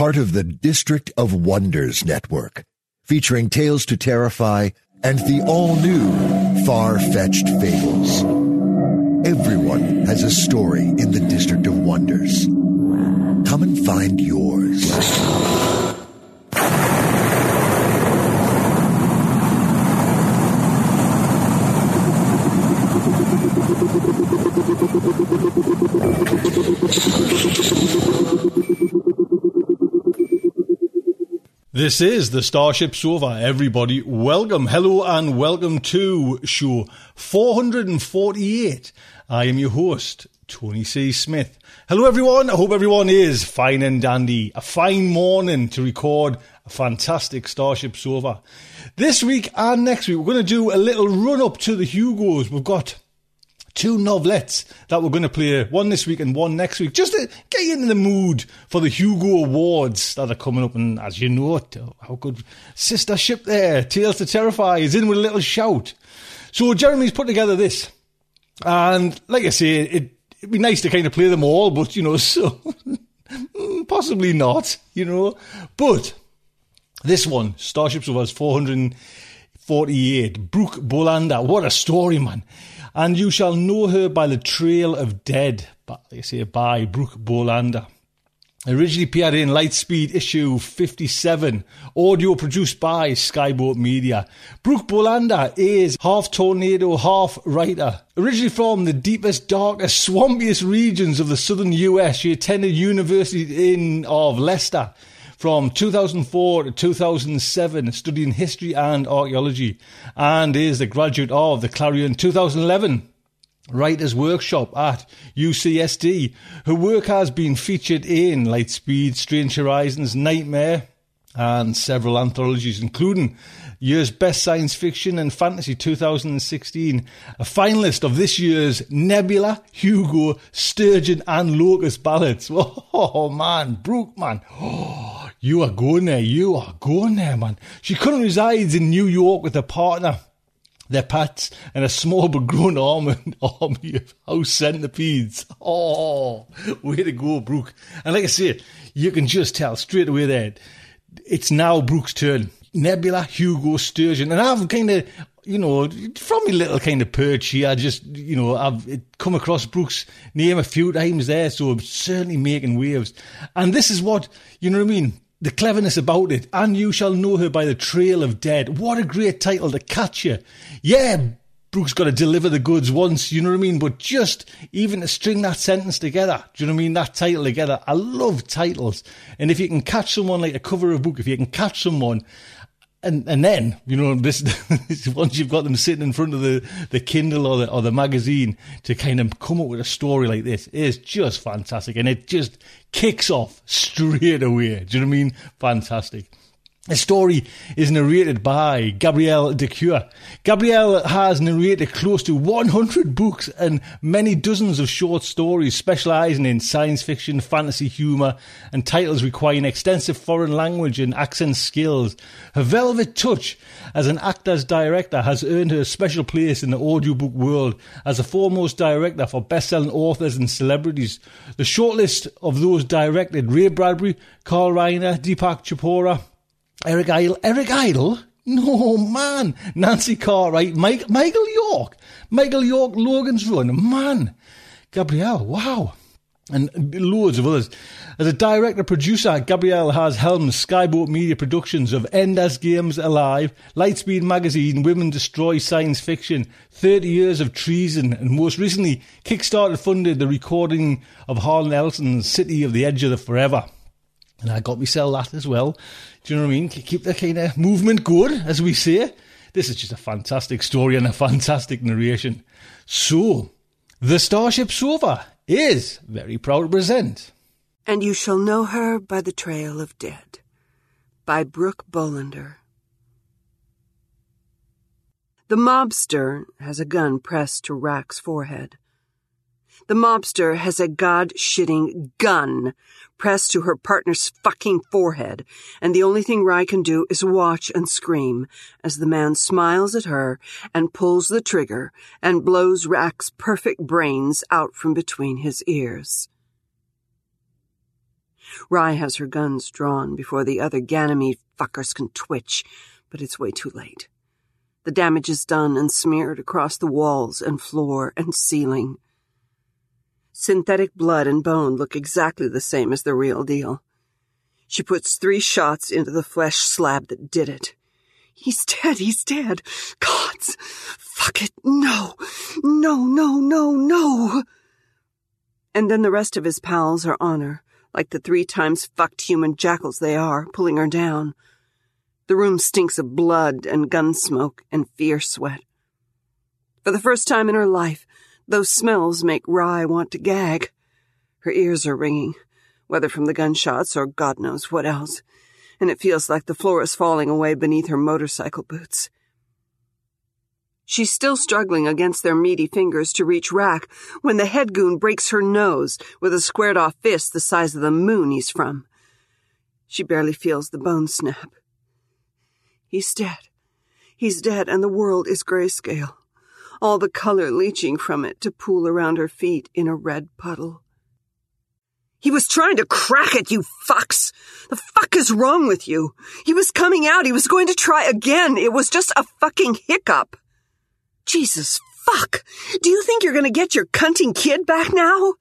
part of the District of Wonders network, featuring Tales to Terrify and the all-new Far-Fetched Fables. Everyone has a story in the District of Wonders. Come and find yours. This is the Starship Sofa. Everybody, welcome, hello, and welcome to show 448. I am your host, Tony C. Smith. Hello, everyone. I hope everyone is fine and dandy. A fine morning to record a fantastic Starship Sofa. This week and next week, we're going to do a little run up to the Hugos. We've got two novelettes that we're going to play, one this week and one next week, just to get you in the mood for the Hugo Awards that are coming up. And as you know, how good Sister Ship there, Tales to Terrify, is in with a little shout. So Jeremy's put together this. And like I say, it, it'd be nice to kind of play them all, but you know, so mm, possibly not, you know. But this one, Starship Sofa's 448, Brooke Bolander. What a story, man. And you shall know her by the trail of dead, they say by Brooke Bolander. Originally appeared in Lightspeed issue 57, audio produced by Skyboat Media. Brooke Bolander is half tornado, half writer. Originally from the deepest, darkest, swampiest regions of the southern US, she attended University in of Leicester from 2004 to 2007, studying history and archaeology, and is the graduate of the Clarion 2011 Writers Workshop at UCSD. Her work has been featured in Lightspeed, Strange Horizons, Nightmare, and several anthologies, including year's best science fiction and fantasy 2016, a finalist of this year's Nebula, Hugo, Sturgeon, and Locus ballads. Oh man, Brooke, man. Oh, you are going there. You are going there, man. She currently resides in New York with her partner their pets, and a small but grown army, of house centipedes. Oh, way to go, Brooke. And like I said, you can just tell straight away that it's now Brooke's turn. Nebula, Hugo, Sturgeon. And I've kind of, you know, from my little kind of perch here, I just, you know, I've come across Brooke's name a few times there, so I'm certainly making waves. And this is what, you know what I mean? The cleverness about it. And you shall know her by the trail of dead. What a great title to catch you. Yeah, Brooke's got to deliver the goods once, you know what I mean? But just even to string that sentence together, do you know what I mean? That title together. I love titles. And if you can catch someone like a cover of a book, if you can catch someone and and then you know this once you've got them sitting in front of the, the Kindle or the or the magazine to kind of come up with a story like this is just fantastic and it just kicks off straight away. Do you know what I mean? Fantastic. The story is narrated by Gabrielle de Cuir. Gabrielle has narrated close to 100 books and many dozens of short stories specialising in science fiction, fantasy humour, and titles requiring extensive foreign language and accent skills. Her velvet touch as an actor's director has earned her a special place in the audiobook world as a foremost director for best-selling authors and celebrities. The shortlist of those directed Ray Bradbury, Carl Reiner, Deepak Chopra, Eric Idle. Eric Idle? No, man. Nancy Cartwright. Mike, Michael York. Michael York, Logan's Run. Man. Gabrielle, wow. And loads of others. As a director producer, Gabrielle has helmed Skyboat Media Productions of Enders Games Alive, Lightspeed Magazine, Women Destroy Science Fiction, 30 Years of Treason, and most recently, Kickstarter funded the recording of Harlan Ellison's City of the Edge of the Forever. And I got myself that as well. Do you know what I mean? Keep the kind of movement good, as we say. This is just a fantastic story and a fantastic narration. So, the Starship Sofa is very proud to present. And you shall know her by the trail of dead, by Brooke Bolander. The mobster has a gun pressed to Rack's forehead. The mobster has a god shitting gun pressed to her partner's fucking forehead, and the only thing Rye can do is watch and scream as the man smiles at her and pulls the trigger and blows Rack's perfect brains out from between his ears. Rye has her guns drawn before the other Ganymede fuckers can twitch, but it's way too late. The damage is done and smeared across the walls and floor and ceiling. Synthetic blood and bone look exactly the same as the real deal. She puts three shots into the flesh slab that did it. He's dead, he's dead. Gods, fuck it, no, no, no, no, no. And then the rest of his pals are on her, like the three times fucked human jackals they are, pulling her down. The room stinks of blood and gun smoke and fear sweat. For the first time in her life, those smells make Rye want to gag. Her ears are ringing, whether from the gunshots or God knows what else, and it feels like the floor is falling away beneath her motorcycle boots. She's still struggling against their meaty fingers to reach Rack when the head goon breaks her nose with a squared off fist the size of the moon he's from. She barely feels the bone snap. He's dead. He's dead, and the world is grayscale all the color leaching from it to pool around her feet in a red puddle. He was trying to crack it, you fucks! The fuck is wrong with you? He was coming out, he was going to try again, it was just a fucking hiccup. Jesus fuck! Do you think you're gonna get your cunting kid back now?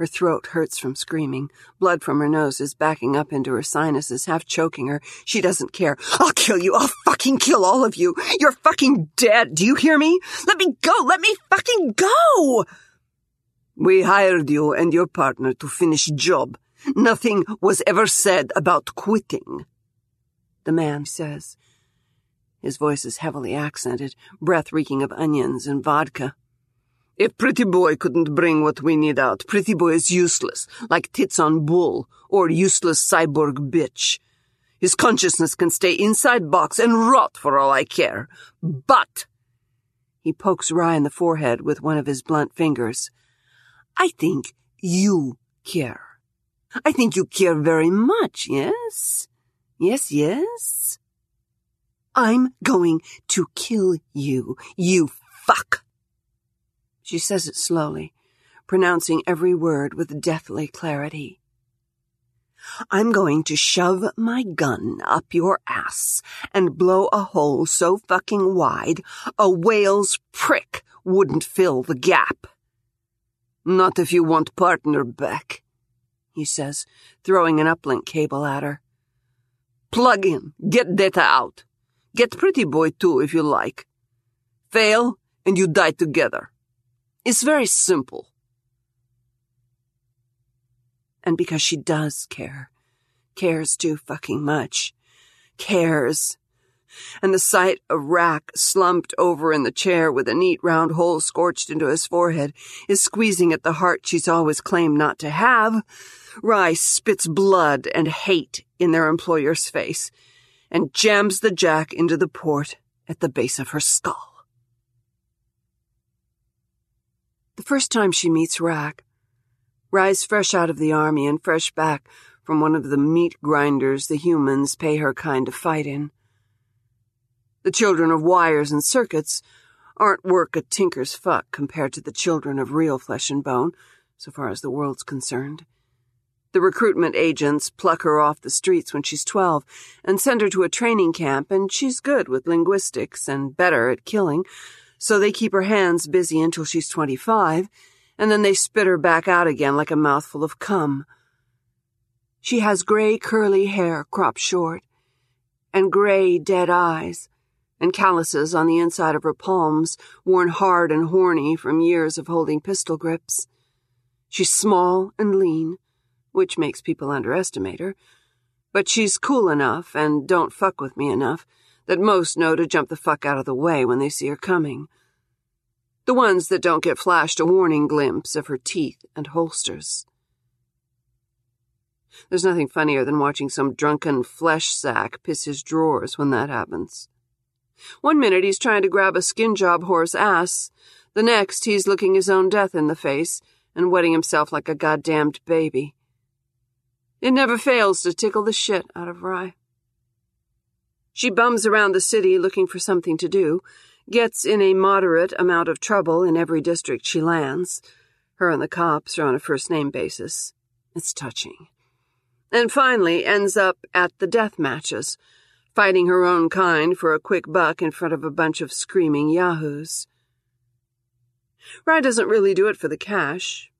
Her throat hurts from screaming. Blood from her nose is backing up into her sinuses, half choking her. She doesn't care. I'll kill you. I'll fucking kill all of you. You're fucking dead. Do you hear me? Let me go. Let me fucking go. We hired you and your partner to finish job. Nothing was ever said about quitting. The man says. His voice is heavily accented, breath reeking of onions and vodka. If Pretty Boy couldn't bring what we need out, Pretty Boy is useless, like tits on bull, or useless cyborg bitch. His consciousness can stay inside box and rot for all I care. But, he pokes Rye in the forehead with one of his blunt fingers, I think you care. I think you care very much, yes? Yes, yes? I'm going to kill you, you fuck. She says it slowly, pronouncing every word with deathly clarity. I'm going to shove my gun up your ass and blow a hole so fucking wide a whale's prick wouldn't fill the gap. Not if you want partner back, he says, throwing an uplink cable at her. Plug in, get data out. Get pretty boy too if you like. Fail, and you die together. It's very simple. And because she does care, cares too fucking much, cares and the sight of Rack slumped over in the chair with a neat round hole scorched into his forehead is squeezing at the heart she's always claimed not to have. Rye spits blood and hate in their employer's face and jams the jack into the port at the base of her skull. The first time she meets Rack, Rye's fresh out of the army and fresh back from one of the meat grinders the humans pay her kind to fight in. The children of wires and circuits aren't work a tinker's fuck compared to the children of real flesh and bone, so far as the world's concerned. The recruitment agents pluck her off the streets when she's 12 and send her to a training camp, and she's good with linguistics and better at killing, so they keep her hands busy until she's 25, and then they spit her back out again like a mouthful of cum. She has gray curly hair cropped short, and gray dead eyes, and calluses on the inside of her palms, worn hard and horny from years of holding pistol grips. She's small and lean, which makes people underestimate her, but she's cool enough and don't fuck with me enough that most know to jump the fuck out of the way when they see her coming. The ones that don't get flashed a warning glimpse of her teeth and holsters. There's nothing funnier than watching some drunken flesh sack piss his drawers when that happens. One minute he's trying to grab a skin job horse ass, the next he's looking his own death in the face and wetting himself like a goddamned baby. It never fails to tickle the shit out of Rye. She bums around the city looking for something to do, gets in a moderate amount of trouble in every district she lands. Her and the cops are on a first name basis. It's touching and finally ends up at the death matches, fighting her own kind for a quick buck in front of a bunch of screaming yahoos. Rye doesn't really do it for the cash,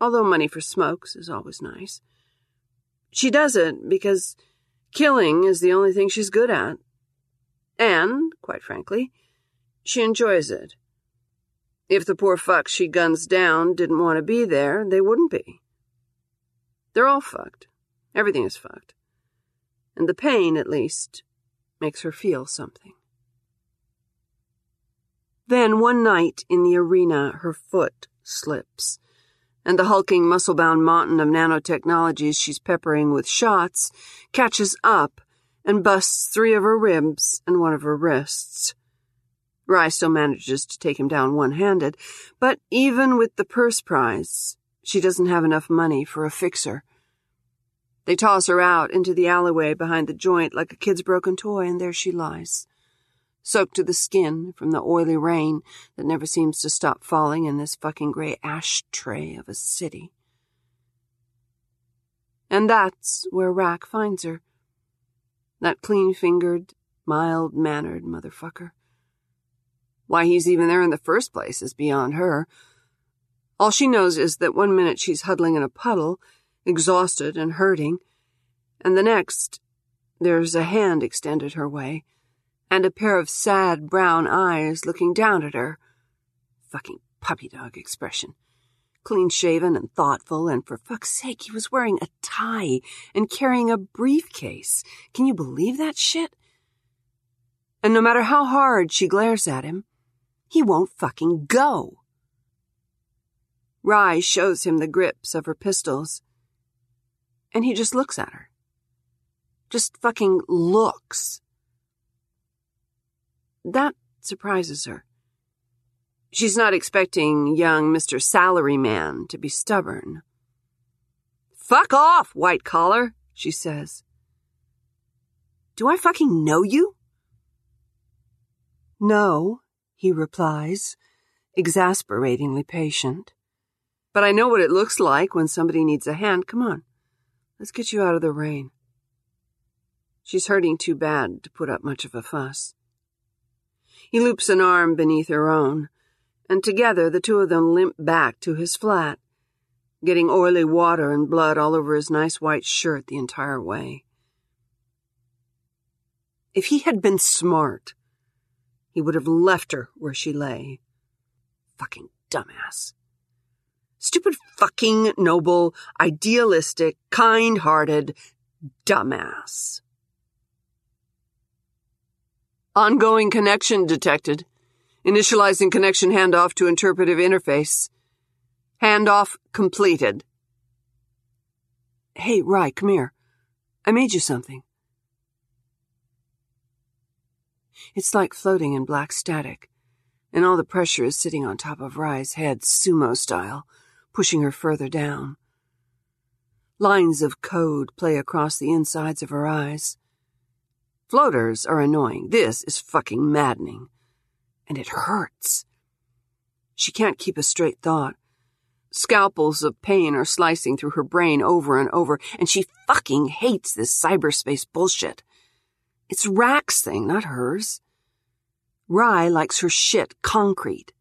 although money for smokes is always nice. She does it because killing is the only thing she's good at. And, quite frankly, she enjoys it. If the poor fucks she guns down didn't want to be there, they wouldn't be. They're all fucked. Everything is fucked. And the pain, at least, makes her feel something. Then one night in the arena, her foot slips, and the hulking, muscle bound mountain of nanotechnologies she's peppering with shots catches up and busts three of her ribs and one of her wrists. Rye still manages to take him down one handed, but even with the purse prize, she doesn't have enough money for a fixer. They toss her out into the alleyway behind the joint like a kid's broken toy, and there she lies, soaked to the skin from the oily rain that never seems to stop falling in this fucking gray ashtray of a city. And that's where Rack finds her. That clean fingered, mild mannered motherfucker. Why he's even there in the first place is beyond her. All she knows is that one minute she's huddling in a puddle exhausted and hurting, and the next, there's a hand extended her way, and a pair of sad brown eyes looking down at her. Fucking puppy dog expression. Clean shaven and thoughtful, and for fuck's sake, he was wearing a tie and carrying a briefcase. Can you believe that shit? And no matter how hard she glares at him, he won't fucking go. Rye shows him the grips of her pistols and he just looks at her. Just fucking looks. That surprises her. She's not expecting young Mr. Salaryman to be stubborn. Fuck off, white collar, she says. Do I fucking know you? No, he replies, exasperatingly patient. But I know what it looks like when somebody needs a hand. Come on. Let's get you out of the rain. She's hurting too bad to put up much of a fuss. He loops an arm beneath her own, and together the two of them limp back to his flat, getting oily water and blood all over his nice white shirt the entire way. If he had been smart, he would have left her where she lay. Fucking dumbass. Stupid fucking noble, idealistic, kind-hearted dumbass. Ongoing connection detected. Initializing connection handoff to interpretive interface. Handoff completed. Hey, Rye, come here. I made you something. It's like floating in black static, and all the pressure is sitting on top of Rye's head, sumo style, pushing her further down. Lines of code play across the insides of her eyes. Floaters are annoying. This is fucking maddening. And it hurts. She can't keep a straight thought. Scalpels of pain are slicing through her brain over and over, and she fucking hates this cyberspace bullshit. It's Rack's thing, not hers. Rye likes her shit concrete.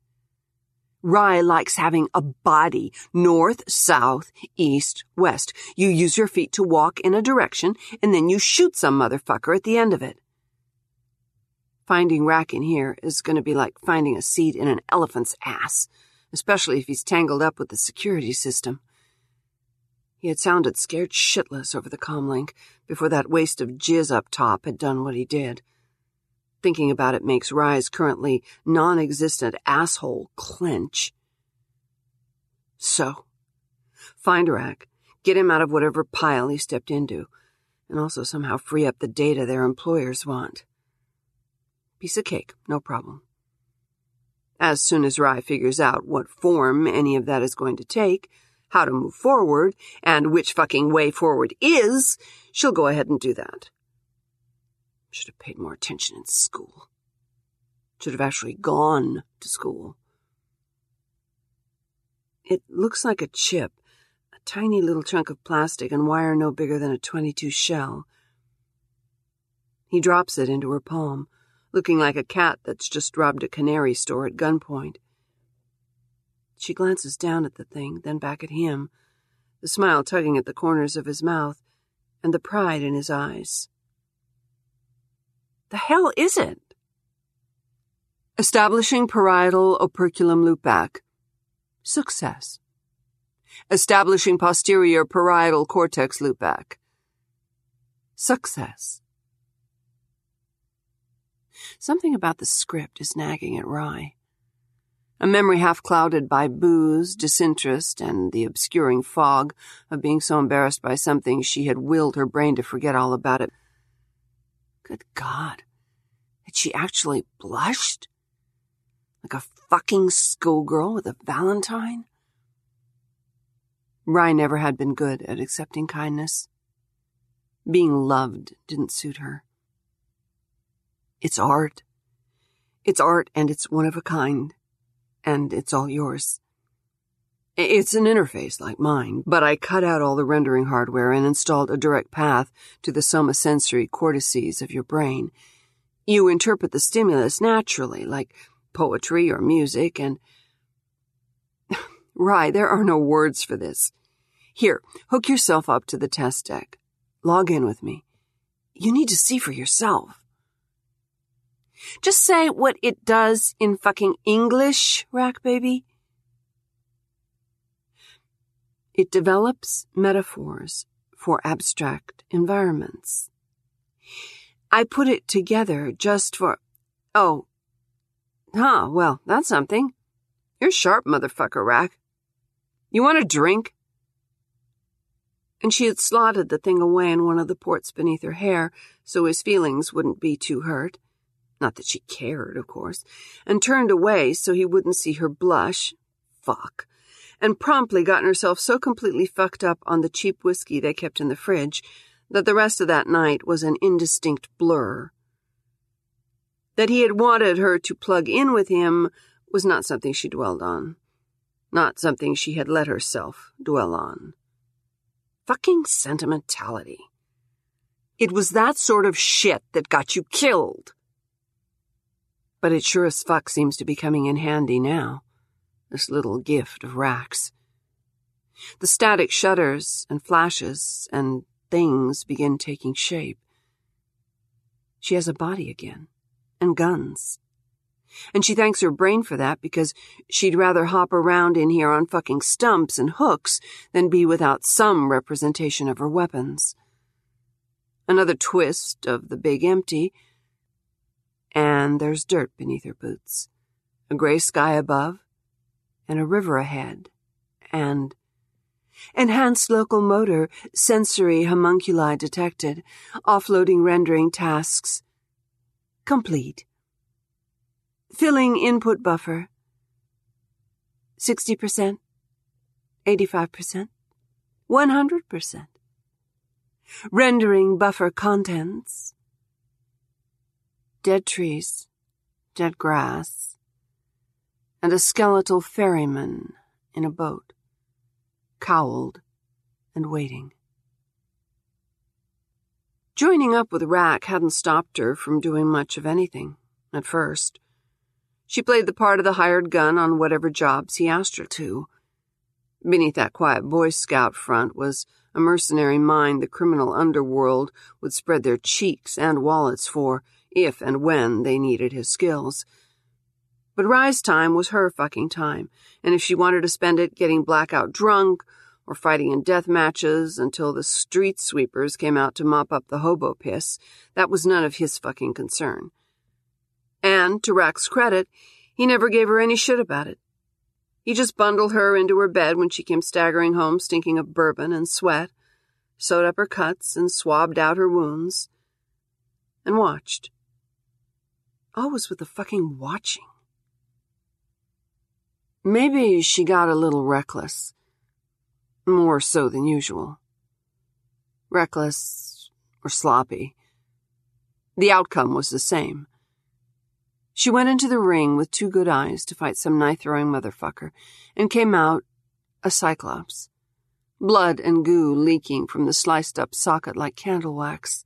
Rye likes having a body, north, south, east, west. You use your feet to walk in a direction, and then you shoot some motherfucker at the end of it. Finding Rack in here is going to be like finding a seed in an elephant's ass, especially if he's tangled up with the security system. He had sounded scared shitless over the comlink before that waste of jizz up top had done what he did. Thinking about it makes Rye's currently non existent asshole clench. So, find Rack, get him out of whatever pile he stepped into, and also somehow free up the data their employers want. Piece of cake, no problem. As soon as Rye figures out what form any of that is going to take, how to move forward, and which fucking way forward is, she'll go ahead and do that. Should have paid more attention in school. Should have actually gone to school. It looks like a chip, a tiny little chunk of plastic and wire no bigger than a 22 shell. He drops it into her palm, looking like a cat that's just robbed a canary store at gunpoint. She glances down at the thing, then back at him, the smile tugging at the corners of his mouth, and the pride in his eyes. The hell is it? Establishing parietal operculum loopback. Success. Establishing posterior parietal cortex loopback. Success. Something about the script is nagging at Rye. A memory half clouded by booze, disinterest, and the obscuring fog of being so embarrassed by something she had willed her brain to forget all about it. Good God. Had she actually blushed? Like a fucking schoolgirl with a valentine? Rye never had been good at accepting kindness. Being loved didn't suit her. It's art. It's art and it's one of a kind and it's all yours. It's an interface like mine, but I cut out all the rendering hardware and installed a direct path to the somatosensory cortices of your brain. You interpret the stimulus naturally, like poetry or music, and. Rye, there are no words for this. Here, hook yourself up to the test deck. Log in with me. You need to see for yourself. Just say what it does in fucking English, Rack Baby. It develops metaphors for abstract environments. I put it together just for. Oh. Huh, well, that's something. You're sharp, motherfucker, Rack. You want a drink? And she had slotted the thing away in one of the ports beneath her hair so his feelings wouldn't be too hurt. Not that she cared, of course, and turned away so he wouldn't see her blush. Fuck. And promptly gotten herself so completely fucked up on the cheap whiskey they kept in the fridge that the rest of that night was an indistinct blur. That he had wanted her to plug in with him was not something she dwelled on. Not something she had let herself dwell on. Fucking sentimentality. It was that sort of shit that got you killed. But it sure as fuck seems to be coming in handy now, this little gift of Rack's. The static shudders and flashes and things begin taking shape. She has a body again, and guns. And she thanks her brain for that because she'd rather hop around in here on fucking stumps and hooks than be without some representation of her weapons. Another twist of the big empty And there's dirt beneath her boots, a gray sky above, and a river ahead, and Enhanced local motor, sensory homunculi detected, offloading rendering tasks. Complete. Filling input buffer. 60%, 85%, 100%. Rendering buffer contents. Dead trees, dead grass, and a skeletal ferryman in a boat cowled, and waiting. Joining up with Rack hadn't stopped her from doing much of anything, at first. She played the part of the hired gun on whatever jobs he asked her to. Beneath that quiet Boy Scout front was a mercenary mind the criminal underworld would spread their cheeks and wallets for if and when they needed his skills. But Rye's time was her fucking time, and if she wanted to spend it getting blackout drunk or fighting in death matches until the street sweepers came out to mop up the hobo piss, that was none of his fucking concern. And, to Rack's credit, he never gave her any shit about it. He just bundled her into her bed when she came staggering home stinking of bourbon and sweat, sewed up her cuts and swabbed out her wounds, and watched. Always with the fucking watching. Maybe she got a little reckless. More so than usual. Reckless or sloppy. The outcome was the same. She went into the ring with two good eyes to fight some knife throwing motherfucker and came out a cyclops. Blood and goo leaking from the sliced up socket like candle wax.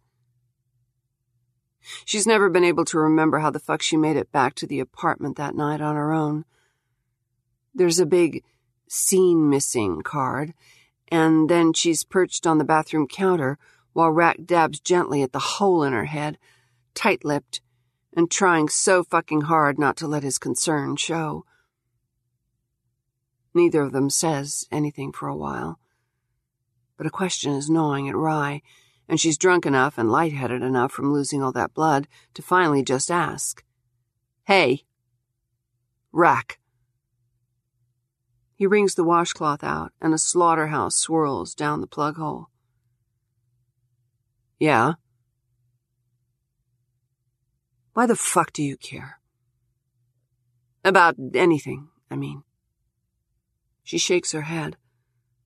She's never been able to remember how the fuck she made it back to the apartment that night on her own. There's a big scene missing card, and then she's perched on the bathroom counter while Rack dabs gently at the hole in her head, tight lipped, and trying so fucking hard not to let his concern show. Neither of them says anything for a while. But a question is gnawing at Rye, and she's drunk enough and lightheaded enough from losing all that blood to finally just ask, Hey, Rack. He wrings the washcloth out, and a slaughterhouse swirls down the plug hole. Yeah? Why the fuck do you care? About anything, I mean. She shakes her head.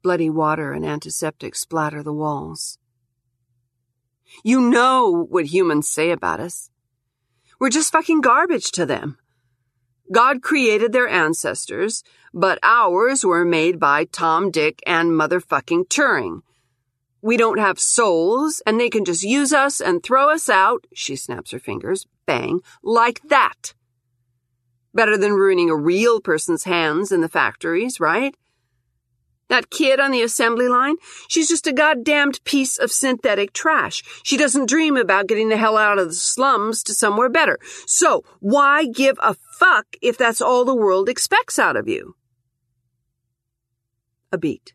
Bloody water and antiseptic splatter the walls. You know what humans say about us. We're just fucking garbage to them. God created their ancestors, but ours were made by Tom, Dick, and motherfucking Turing. We don't have souls, and they can just use us and throw us out, she snaps her fingers, bang, like that. Better than ruining a real person's hands in the factories, right? That kid on the assembly line, she's just a goddamned piece of synthetic trash. She doesn't dream about getting the hell out of the slums to somewhere better. So, why give a fuck if that's all the world expects out of you? A beat.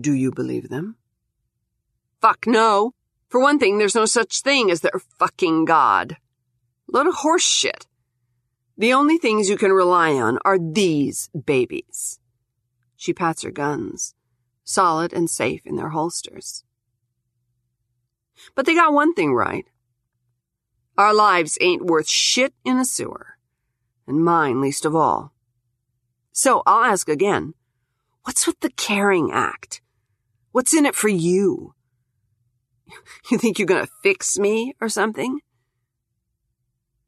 Do you believe them? Fuck no. For one thing, there's no such thing as their fucking God. Load of horse shit. The only things you can rely on are these babies. She pats her guns, solid and safe in their holsters. But they got one thing right. Our lives ain't worth shit in a sewer. And mine least of all. So I'll ask again. What's with the Caring Act? What's in it for you? You think you're gonna fix me or something?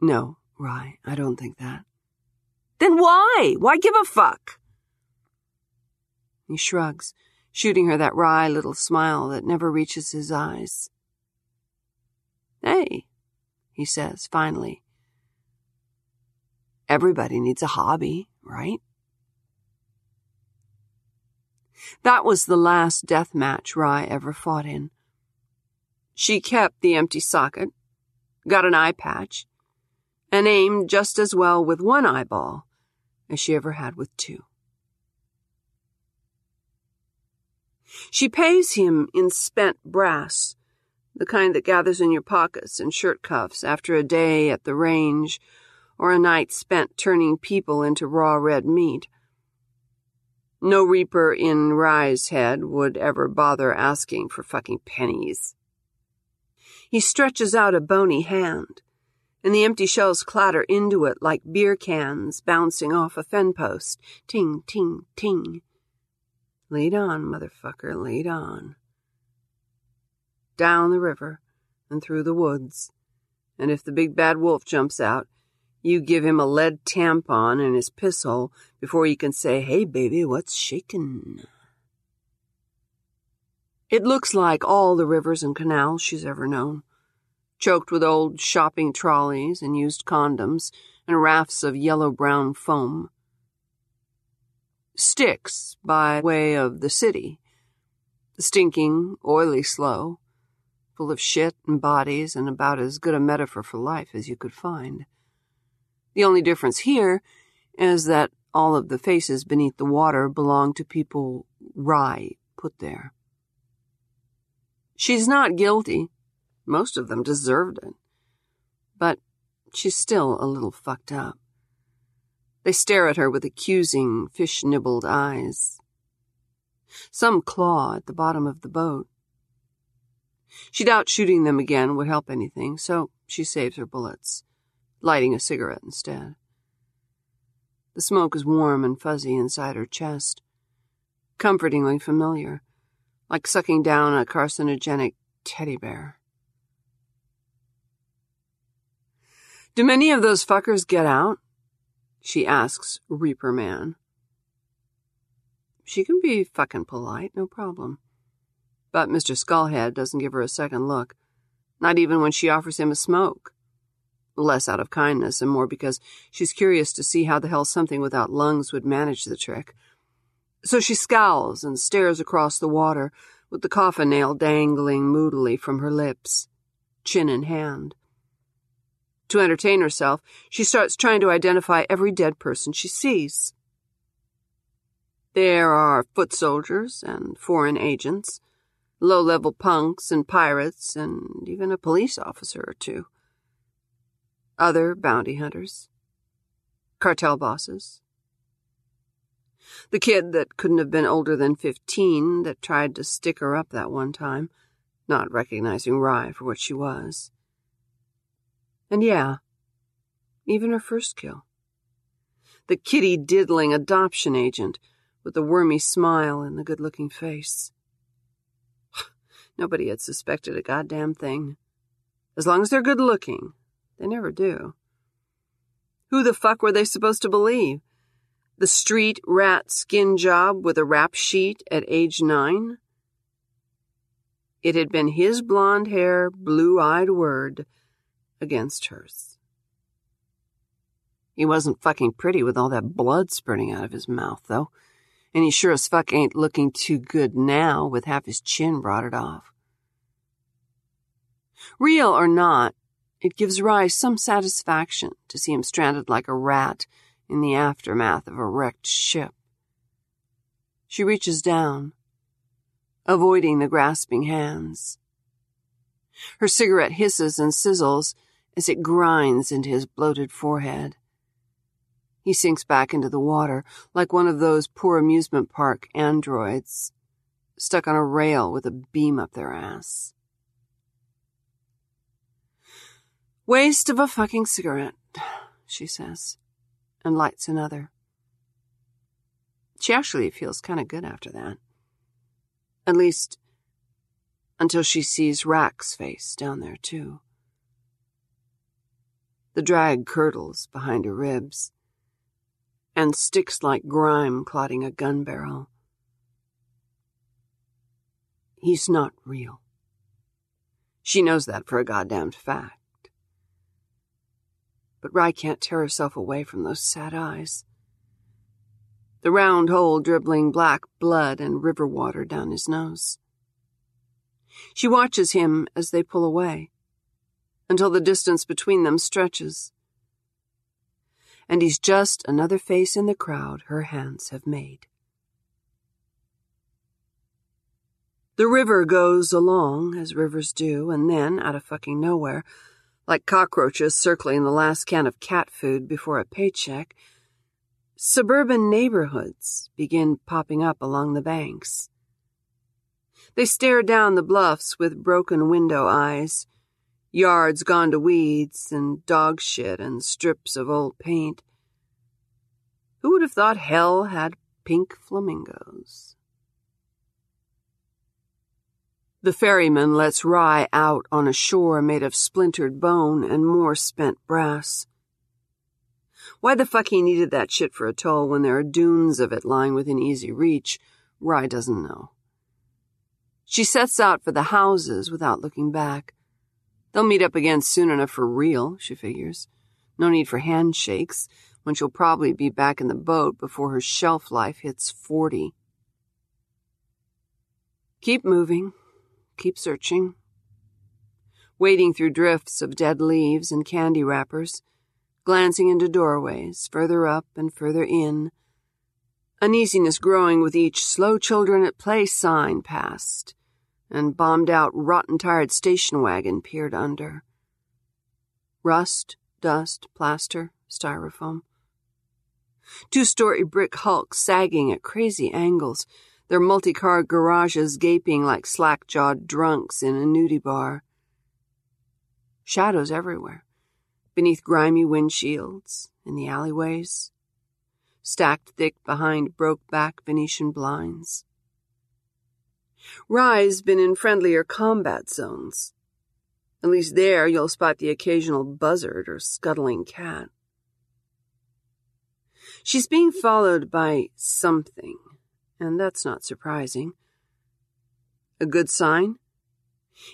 No, Rye, I don't think that. Then why? Why give a fuck? Shrugs, shooting her that wry little smile that never reaches his eyes. Hey, he says finally. Everybody needs a hobby, right? That was the last death match Rye ever fought in. She kept the empty socket, got an eye patch, and aimed just as well with one eyeball as she ever had with two. She pays him in spent brass, the kind that gathers in your pockets and shirt cuffs after a day at the range or a night spent turning people into raw red meat. No reaper in Rye's head would ever bother asking for fucking pennies. He stretches out a bony hand, and the empty shells clatter into it like beer cans bouncing off a fen post. Ting, ting, ting. Lead on, motherfucker, lead on down the river and through the woods. And if the big bad wolf jumps out, you give him a lead tampon in his piss hole before you can say, Hey, baby, what's shaking? It looks like all the rivers and canals she's ever known, choked with old shopping trolleys and used condoms and rafts of yellow brown foam. Styx, by way of the city, stinking, oily slow, full of shit and bodies and about as good a metaphor for life as you could find. The only difference here is that all of the faces beneath the water belong to people Rye put there. She's not guilty. Most of them deserved it. But she's still a little fucked up. They stare at her with accusing, fish nibbled eyes. Some claw at the bottom of the boat. She doubts shooting them again would help anything, so she saves her bullets, lighting a cigarette instead. The smoke is warm and fuzzy inside her chest, comfortingly familiar, like sucking down a carcinogenic teddy bear. Do many of those fuckers get out? She asks Reaper Man. She can be fucking polite, no problem. But Mr. Skullhead doesn't give her a second look, not even when she offers him a smoke. Less out of kindness and more because she's curious to see how the hell something without lungs would manage the trick. So she scowls and stares across the water with the coffin nail dangling moodily from her lips, chin in hand. To entertain herself, she starts trying to identify every dead person she sees. There are foot soldiers and foreign agents, low level punks and pirates, and even a police officer or two. Other bounty hunters, cartel bosses. The kid that couldn't have been older than fifteen that tried to stick her up that one time, not recognizing Rye for what she was. And yeah, even her first kill. The kitty diddling adoption agent with the wormy smile and the good looking face. Nobody had suspected a goddamn thing. As long as they're good looking. They never do. Who the fuck were they supposed to believe? The street rat skin job with a rap sheet at age nine? It had been his blonde hair, blue eyed word against hers. He wasn't fucking pretty with all that blood spurting out of his mouth, though. And he sure as fuck ain't looking too good now with half his chin rotted off. Real or not, it gives Rye some satisfaction to see him stranded like a rat in the aftermath of a wrecked ship. She reaches down, avoiding the grasping hands. Her cigarette hisses and sizzles as it grinds into his bloated forehead. He sinks back into the water like one of those poor amusement park androids stuck on a rail with a beam up their ass. Waste of a fucking cigarette, she says, and lights another. She actually feels kind of good after that. At least until she sees Rack's face down there, too. The drag curdles behind her ribs and sticks like grime clotting a gun barrel. He's not real. She knows that for a goddamned fact. But Rye can't tear herself away from those sad eyes. The round hole dribbling black blood and river water down his nose. She watches him as they pull away, until the distance between them stretches and he's just another face in the crowd her hands have made. The river goes along, as rivers do, and then, out of fucking nowhere, like cockroaches circling the last can of cat food before a paycheck, suburban neighborhoods begin popping up along the banks. They stare down the bluffs with broken window eyes, yards gone to weeds and dog shit and strips of old paint. Who would have thought hell had pink flamingos? The ferryman lets Rye out on a shore made of splintered bone and more spent brass. Why the fuck he needed that shit for a toll when there are dunes of it lying within easy reach, Rye doesn't know. She sets out for the houses without looking back. They'll meet up again soon enough for real, she figures. No need for handshakes, when she'll probably be back in the boat before her shelf life hits 40. Keep moving, keep searching. Wading through drifts of dead leaves and candy wrappers, glancing into doorways, further up and further in. Uneasiness growing with each slow children at play sign passed, and bombed out, rotten tired station wagon peered under. Rust, dust, plaster, styrofoam. Two story brick hulks sagging at crazy angles their multi-car garages gaping like slack-jawed drunks in a nudie bar. Shadows everywhere, beneath grimy windshields, in the alleyways, stacked thick behind broke-back Venetian blinds. Rye's been in friendlier combat zones. At least there you'll spot the occasional buzzard or scuttling cat. She's being followed by something and that's not surprising. A good sign?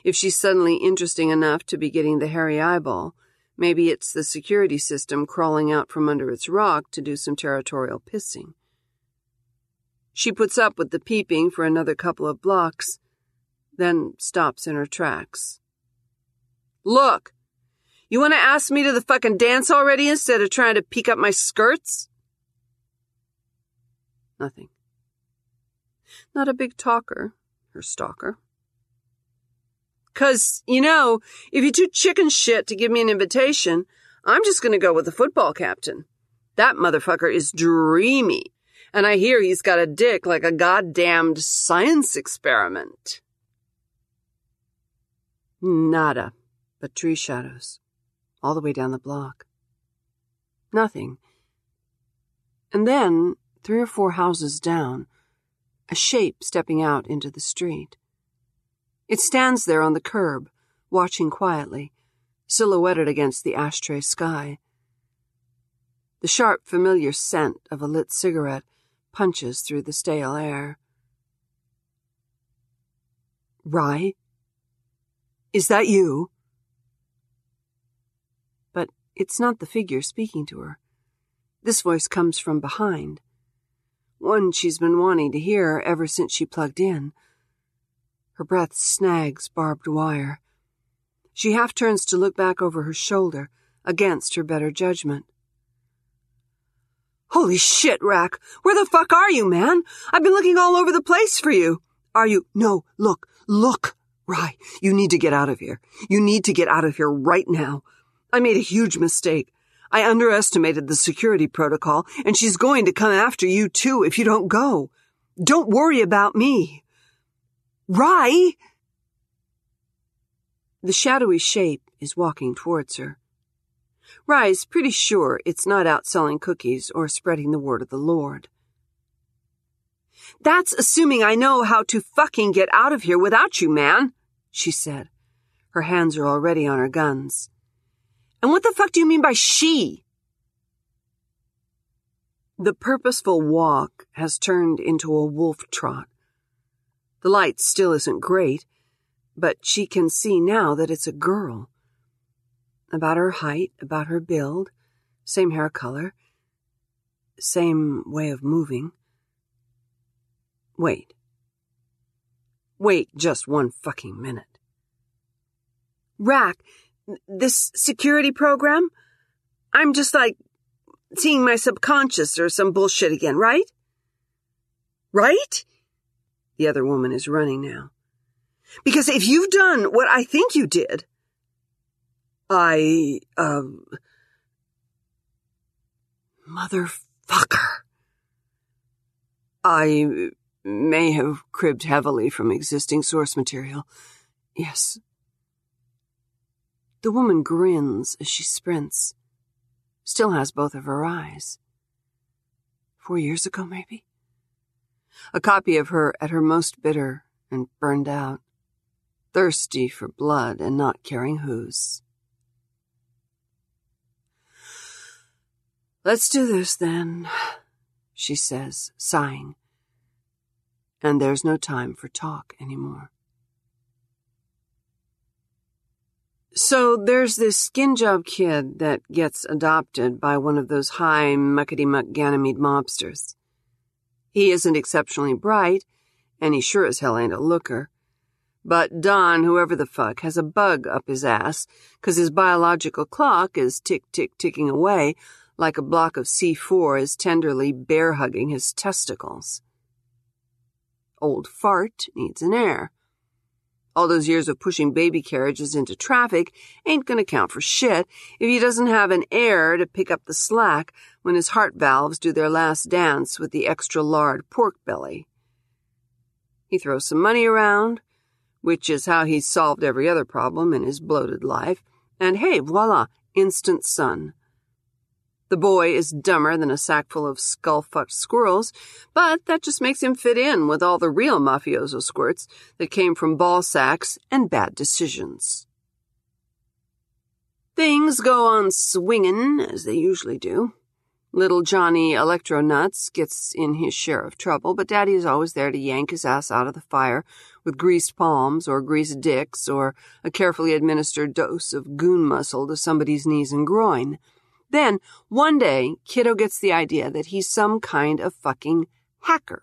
If she's suddenly interesting enough to be getting the hairy eyeball, maybe it's the security system crawling out from under its rock to do some territorial pissing. She puts up with the peeping for another couple of blocks, then stops in her tracks. Look! You want to ask me to the fucking dance already instead of trying to peek up my skirts? Nothing. Not a big talker, her stalker. Cause, you know, if you're too chicken shit to give me an invitation, I'm just gonna go with the football captain. That motherfucker is dreamy, and I hear he's got a dick like a goddamned science experiment. Nada, but tree shadows, all the way down the block. Nothing. And then, three or four houses down, a shape stepping out into the street. It stands there on the curb, watching quietly, silhouetted against the ashtray sky. The sharp, familiar scent of a lit cigarette punches through the stale air. Rye? Is that you? But it's not the figure speaking to her. This voice comes from behind one she's been wanting to hear ever since she plugged in. Her breath snags barbed wire. She half turns to look back over her shoulder, against her better judgment. Holy shit, Rack! Where the fuck are you, man? I've been looking all over the place for you. Are you? No, look, look, Rye. You need to get out of here. You need to get out of here right now. I made a huge mistake. I underestimated the security protocol, and she's going to come after you too if you don't go. Don't worry about me. Rye! The shadowy shape is walking towards her. Rye's pretty sure it's not out selling cookies or spreading the word of the Lord. That's assuming I know how to fucking get out of here without you, man, she said. Her hands are already on her guns. And what the fuck do you mean by she? The purposeful walk has turned into a wolf trot. The light still isn't great, but she can see now that it's a girl. About her height, about her build, same hair color, same way of moving. Wait. Wait just one fucking minute. Rack, this security program, I'm just like seeing my subconscious or some bullshit again, right? Right? The other woman is running now. Because if you've done what I think you did, I, um, motherfucker. I may have cribbed heavily from existing source material. Yes. The woman grins as she sprints. Still has both of her eyes. Four years ago, maybe? A copy of her at her most bitter and burned out. Thirsty for blood and not caring whose. Let's do this then, she says, sighing. And there's no time for talk anymore. So there's this skin job kid that gets adopted by one of those high muckety muck Ganymede mobsters. He isn't exceptionally bright, and he sure as hell ain't a looker. But Don, whoever the fuck, has a bug up his ass, 'cause his biological clock is tick tick ticking away like a block of C4 is tenderly bear hugging his testicles. Old fart needs an heir. All those years of pushing baby carriages into traffic ain't gonna count for shit if he doesn't have an heir to pick up the slack when his heart valves do their last dance with the extra lard pork belly. He throws some money around, which is how he's solved every other problem in his bloated life, and hey, voila, instant son. The boy is dumber than a sackful of skull-fucked squirrels, but that just makes him fit in with all the real mafioso squirts that came from ball sacks and bad decisions. Things go on swinging, as they usually do. Little Johnny Electronuts gets in his share of trouble, but Daddy is always there to yank his ass out of the fire with greased palms or greased dicks or a carefully administered dose of goon muscle to somebody's knees and groin. Then, one day, Kiddo gets the idea that he's some kind of fucking hacker.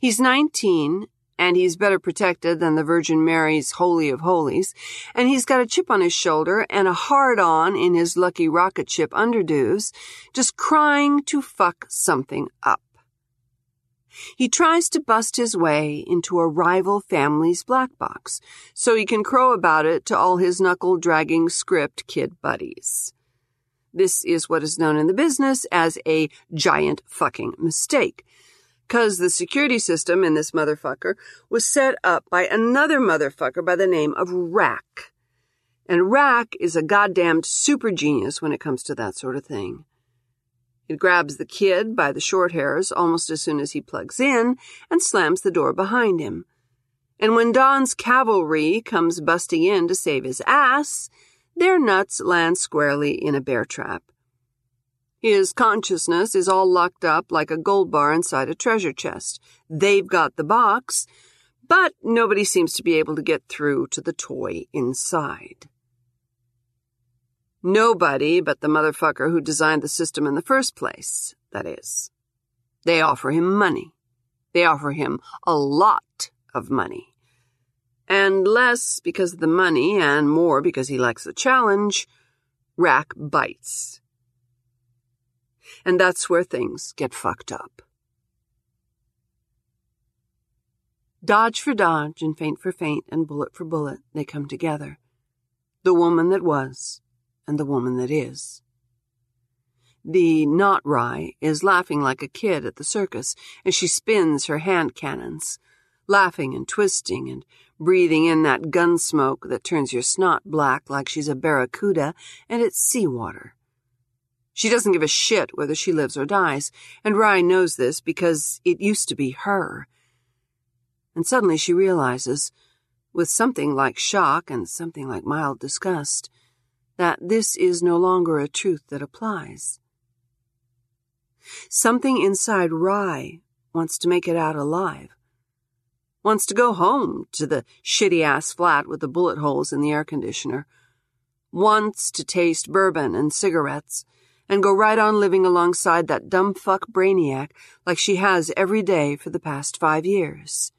He's 19, and he's better protected than the Virgin Mary's Holy of Holies, and he's got a chip on his shoulder and a hard on in his lucky rocket ship underdoos, just crying to fuck something up. He tries to bust his way into a rival family's black box so he can crow about it to all his knuckle dragging script kid buddies. This is what is known in the business as a giant fucking mistake. Cause the security system in this motherfucker was set up by another motherfucker by the name of Rack. And Rack is a goddamned super genius when it comes to that sort of thing. It grabs the kid by the short hairs almost as soon as he plugs in and slams the door behind him. And when Don's cavalry comes busting in to save his ass, their nuts land squarely in a bear trap. His consciousness is all locked up like a gold bar inside a treasure chest. They've got the box, but nobody seems to be able to get through to the toy inside. Nobody but the motherfucker who designed the system in the first place, that is. They offer him money. They offer him a lot of money and less because of the money and more because he likes the challenge, Rack bites. And that's where things get fucked up. Dodge for dodge and feint for feint and bullet for bullet, they come together. The woman that was and the woman that is. The not Rye is laughing like a kid at the circus as she spins her hand cannons, laughing and twisting and breathing in that gun smoke that turns your snot black like she's a barracuda and it's seawater. She doesn't give a shit whether she lives or dies, and Rye knows this because it used to be her. And suddenly she realizes, with something like shock and something like mild disgust, that this is no longer a truth that applies. Something inside Rye wants to make it out alive wants to go home to the shitty ass flat with the bullet holes in the air conditioner, wants to taste bourbon and cigarettes, and go right on living alongside that dumb fuck brainiac like she has every day for the past five years.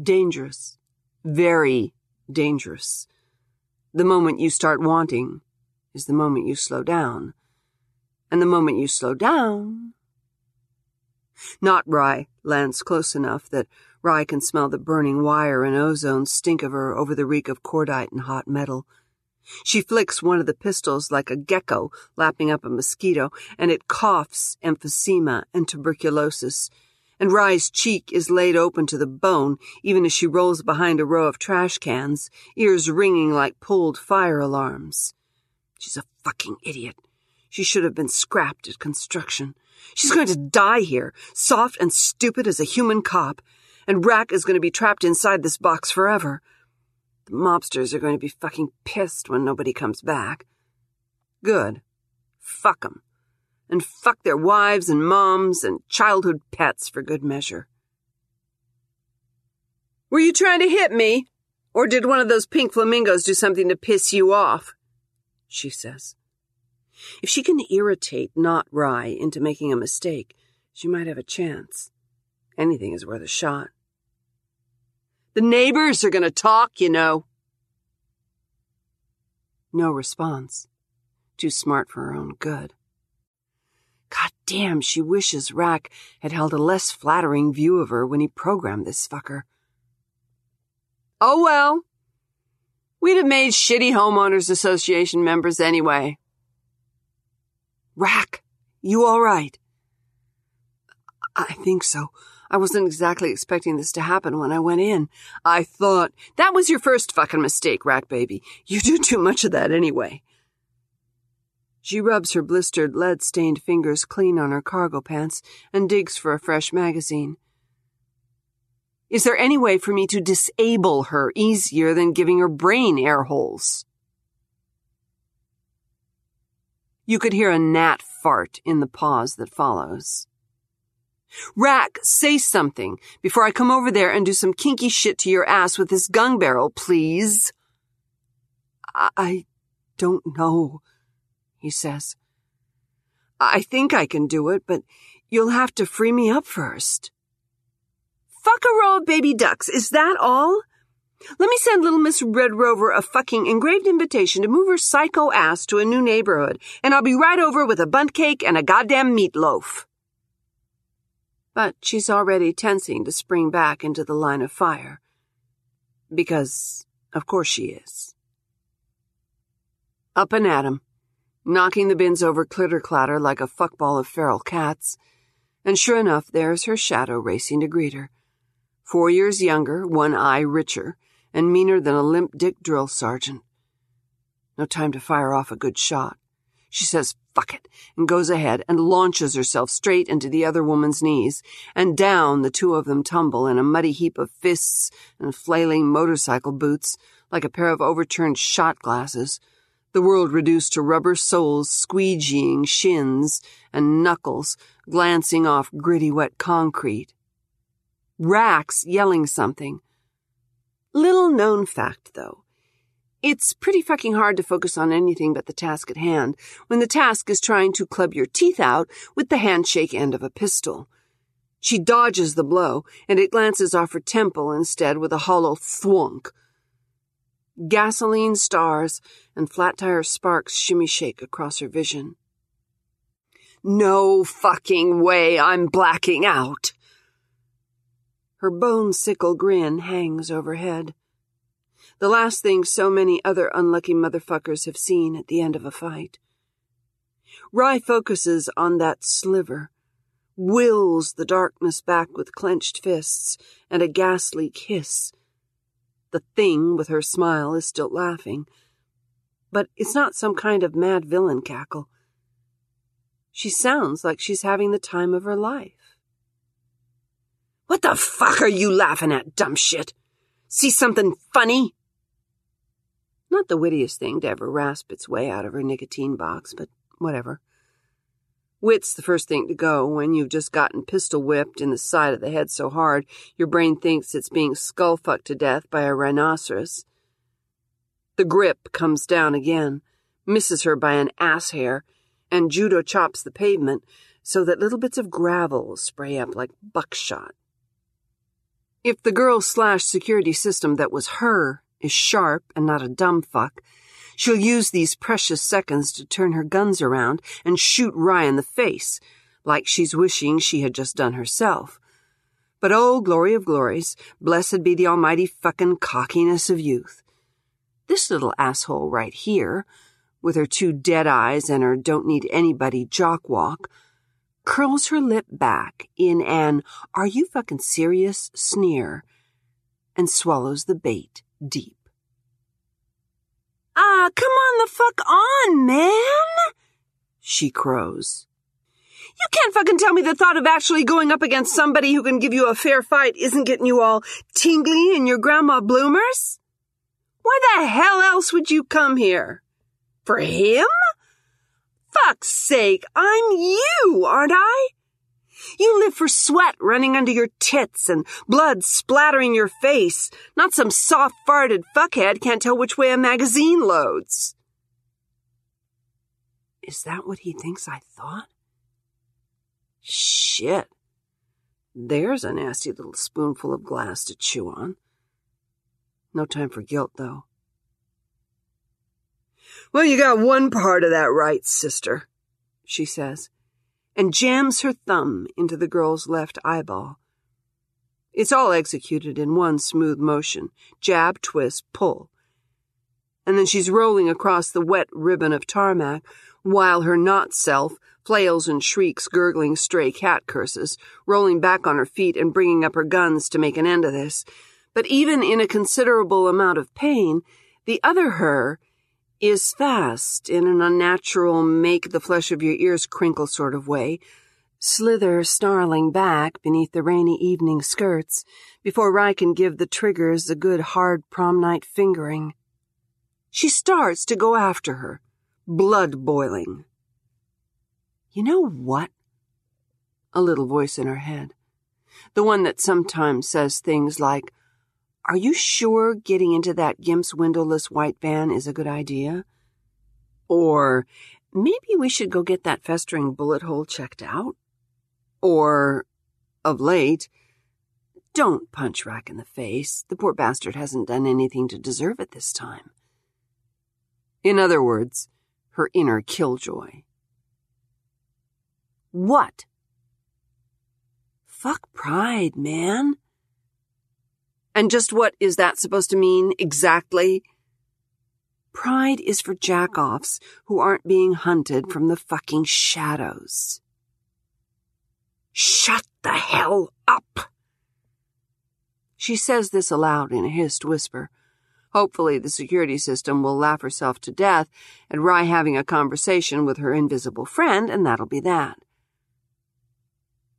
Dangerous. Very dangerous. The moment you start wanting is the moment you slow down. And the moment you slow down, not Rye lands close enough that Rye can smell the burning wire and ozone stink of her over the reek of cordite and hot metal. She flicks one of the pistols like a gecko lapping up a mosquito, and it coughs emphysema and tuberculosis. And Rye's cheek is laid open to the bone, even as she rolls behind a row of trash cans, ears ringing like pulled fire alarms. She's a fucking idiot. She should have been scrapped at construction. She's going to die here, soft and stupid as a human cop, and Rack is going to be trapped inside this box forever. The mobsters are going to be fucking pissed when nobody comes back. Good. Fuck 'em. And fuck their wives and moms and childhood pets for good measure. Were you trying to hit me? Or did one of those pink flamingos do something to piss you off? She says. If she can irritate not Rye into making a mistake, she might have a chance. Anything is worth a shot. The neighbors are going to talk, you know. No response. Too smart for her own good. God damn, she wishes Rack had held a less flattering view of her when he programmed this fucker. Oh well. We'd have made shitty homeowners association members anyway. Rack, you all right? I think so. I wasn't exactly expecting this to happen when I went in. I thought, that was your first fucking mistake, Rack Baby. You do too much of that anyway. She rubs her blistered, lead stained fingers clean on her cargo pants and digs for a fresh magazine. Is there any way for me to disable her easier than giving her brain air holes? You could hear a gnat fart in the pause that follows. Rack, say something before I come over there and do some kinky shit to your ass with this gun barrel, please. I, don't know, he says. I think I can do it, but you'll have to free me up first. Fuck a row of baby ducks, is that all? Let me send little Miss Red Rover a fucking engraved invitation to move her psycho ass to a new neighborhood, and I'll be right over with a bunt cake and a goddamn meatloaf but she's already tensing to spring back into the line of fire. Because, of course, she is. Up and at him, knocking the bins over clitter clatter like a fuckball of feral cats, and sure enough, there's her shadow racing to greet her. Four years younger, one eye richer, and meaner than a limp dick drill sergeant. No time to fire off a good shot. She says, fuck it, and goes ahead and launches herself straight into the other woman's knees, and down the two of them tumble in a muddy heap of fists and flailing motorcycle boots like a pair of overturned shot glasses, the world reduced to rubber soles squeegeeing shins and knuckles glancing off gritty wet concrete. Racks yelling something. Little known fact, though. It's pretty fucking hard to focus on anything but the task at hand when the task is trying to club your teeth out with the handshake end of a pistol. She dodges the blow, and it glances off her temple instead with a hollow thwunk. Gasoline stars and flat tire sparks shimmy shake across her vision. No fucking way I'm blacking out. Her bone sickle grin hangs overhead. The last thing so many other unlucky motherfuckers have seen at the end of a fight. Rye focuses on that sliver, wills the darkness back with clenched fists and a ghastly kiss. The thing with her smile is still laughing, but it's not some kind of mad villain cackle. She sounds like she's having the time of her life. What the fuck are you laughing at, dumb shit? See something funny? Not the wittiest thing to ever rasp its way out of her nicotine box, but whatever. Wit's the first thing to go when you've just gotten pistol whipped in the side of the head so hard your brain thinks it's being skull fucked to death by a rhinoceros. The grip comes down again, misses her by an ass hair, and judo chops the pavement so that little bits of gravel spray up like buckshot. If the girl slash security system that was her is sharp and not a dumb fuck, she'll use these precious seconds to turn her guns around and shoot Rye in the face, like she's wishing she had just done herself. But oh, glory of glories, blessed be the almighty fucking cockiness of youth. This little asshole right here, with her two dead eyes and her don't need anybody jock walk, curls her lip back in an are you fucking serious sneer and swallows the bait deep. Ah, come on the fuck on, man! She crows. You can't fucking tell me the thought of actually going up against somebody who can give you a fair fight isn't getting you all tingly in your grandma bloomers? Why the hell else would you come here? For him? Fuck's sake, I'm you, aren't I? You live for sweat running under your tits and blood splattering your face, not some soft farted fuckhead can't tell which way a magazine loads. Is that what he thinks I thought? Shit. There's a nasty little spoonful of glass to chew on. No time for guilt, though. Well, you got one part of that right, sister, she says, and jams her thumb into the girl's left eyeball. It's all executed in one smooth motion jab, twist, pull. And then she's rolling across the wet ribbon of tarmac while her not self flails and shrieks, gurgling stray cat curses, rolling back on her feet and bringing up her guns to make an end of this. But even in a considerable amount of pain, the other her is fast in an unnatural make the flesh of your ears crinkle sort of way, slither snarling back beneath the rainy evening skirts before Rye can give the triggers a good hard prom night fingering. She starts to go after her, blood boiling. You know what? A little voice in her head. The one that sometimes says things like, Are you sure getting into that Gimp's windowless white van is a good idea? Or, Maybe we should go get that festering bullet hole checked out? Or, of late, Don't punch Rack in the face. The poor bastard hasn't done anything to deserve it this time. In other words, her inner killjoy. What? Fuck pride, man. And just what is that supposed to mean exactly? Pride is for jackoffs who aren't being hunted from the fucking shadows. Shut the hell up! She says this aloud in a hissed whisper. Hopefully, the security system will laugh herself to death at Rye having a conversation with her invisible friend, and that'll be that.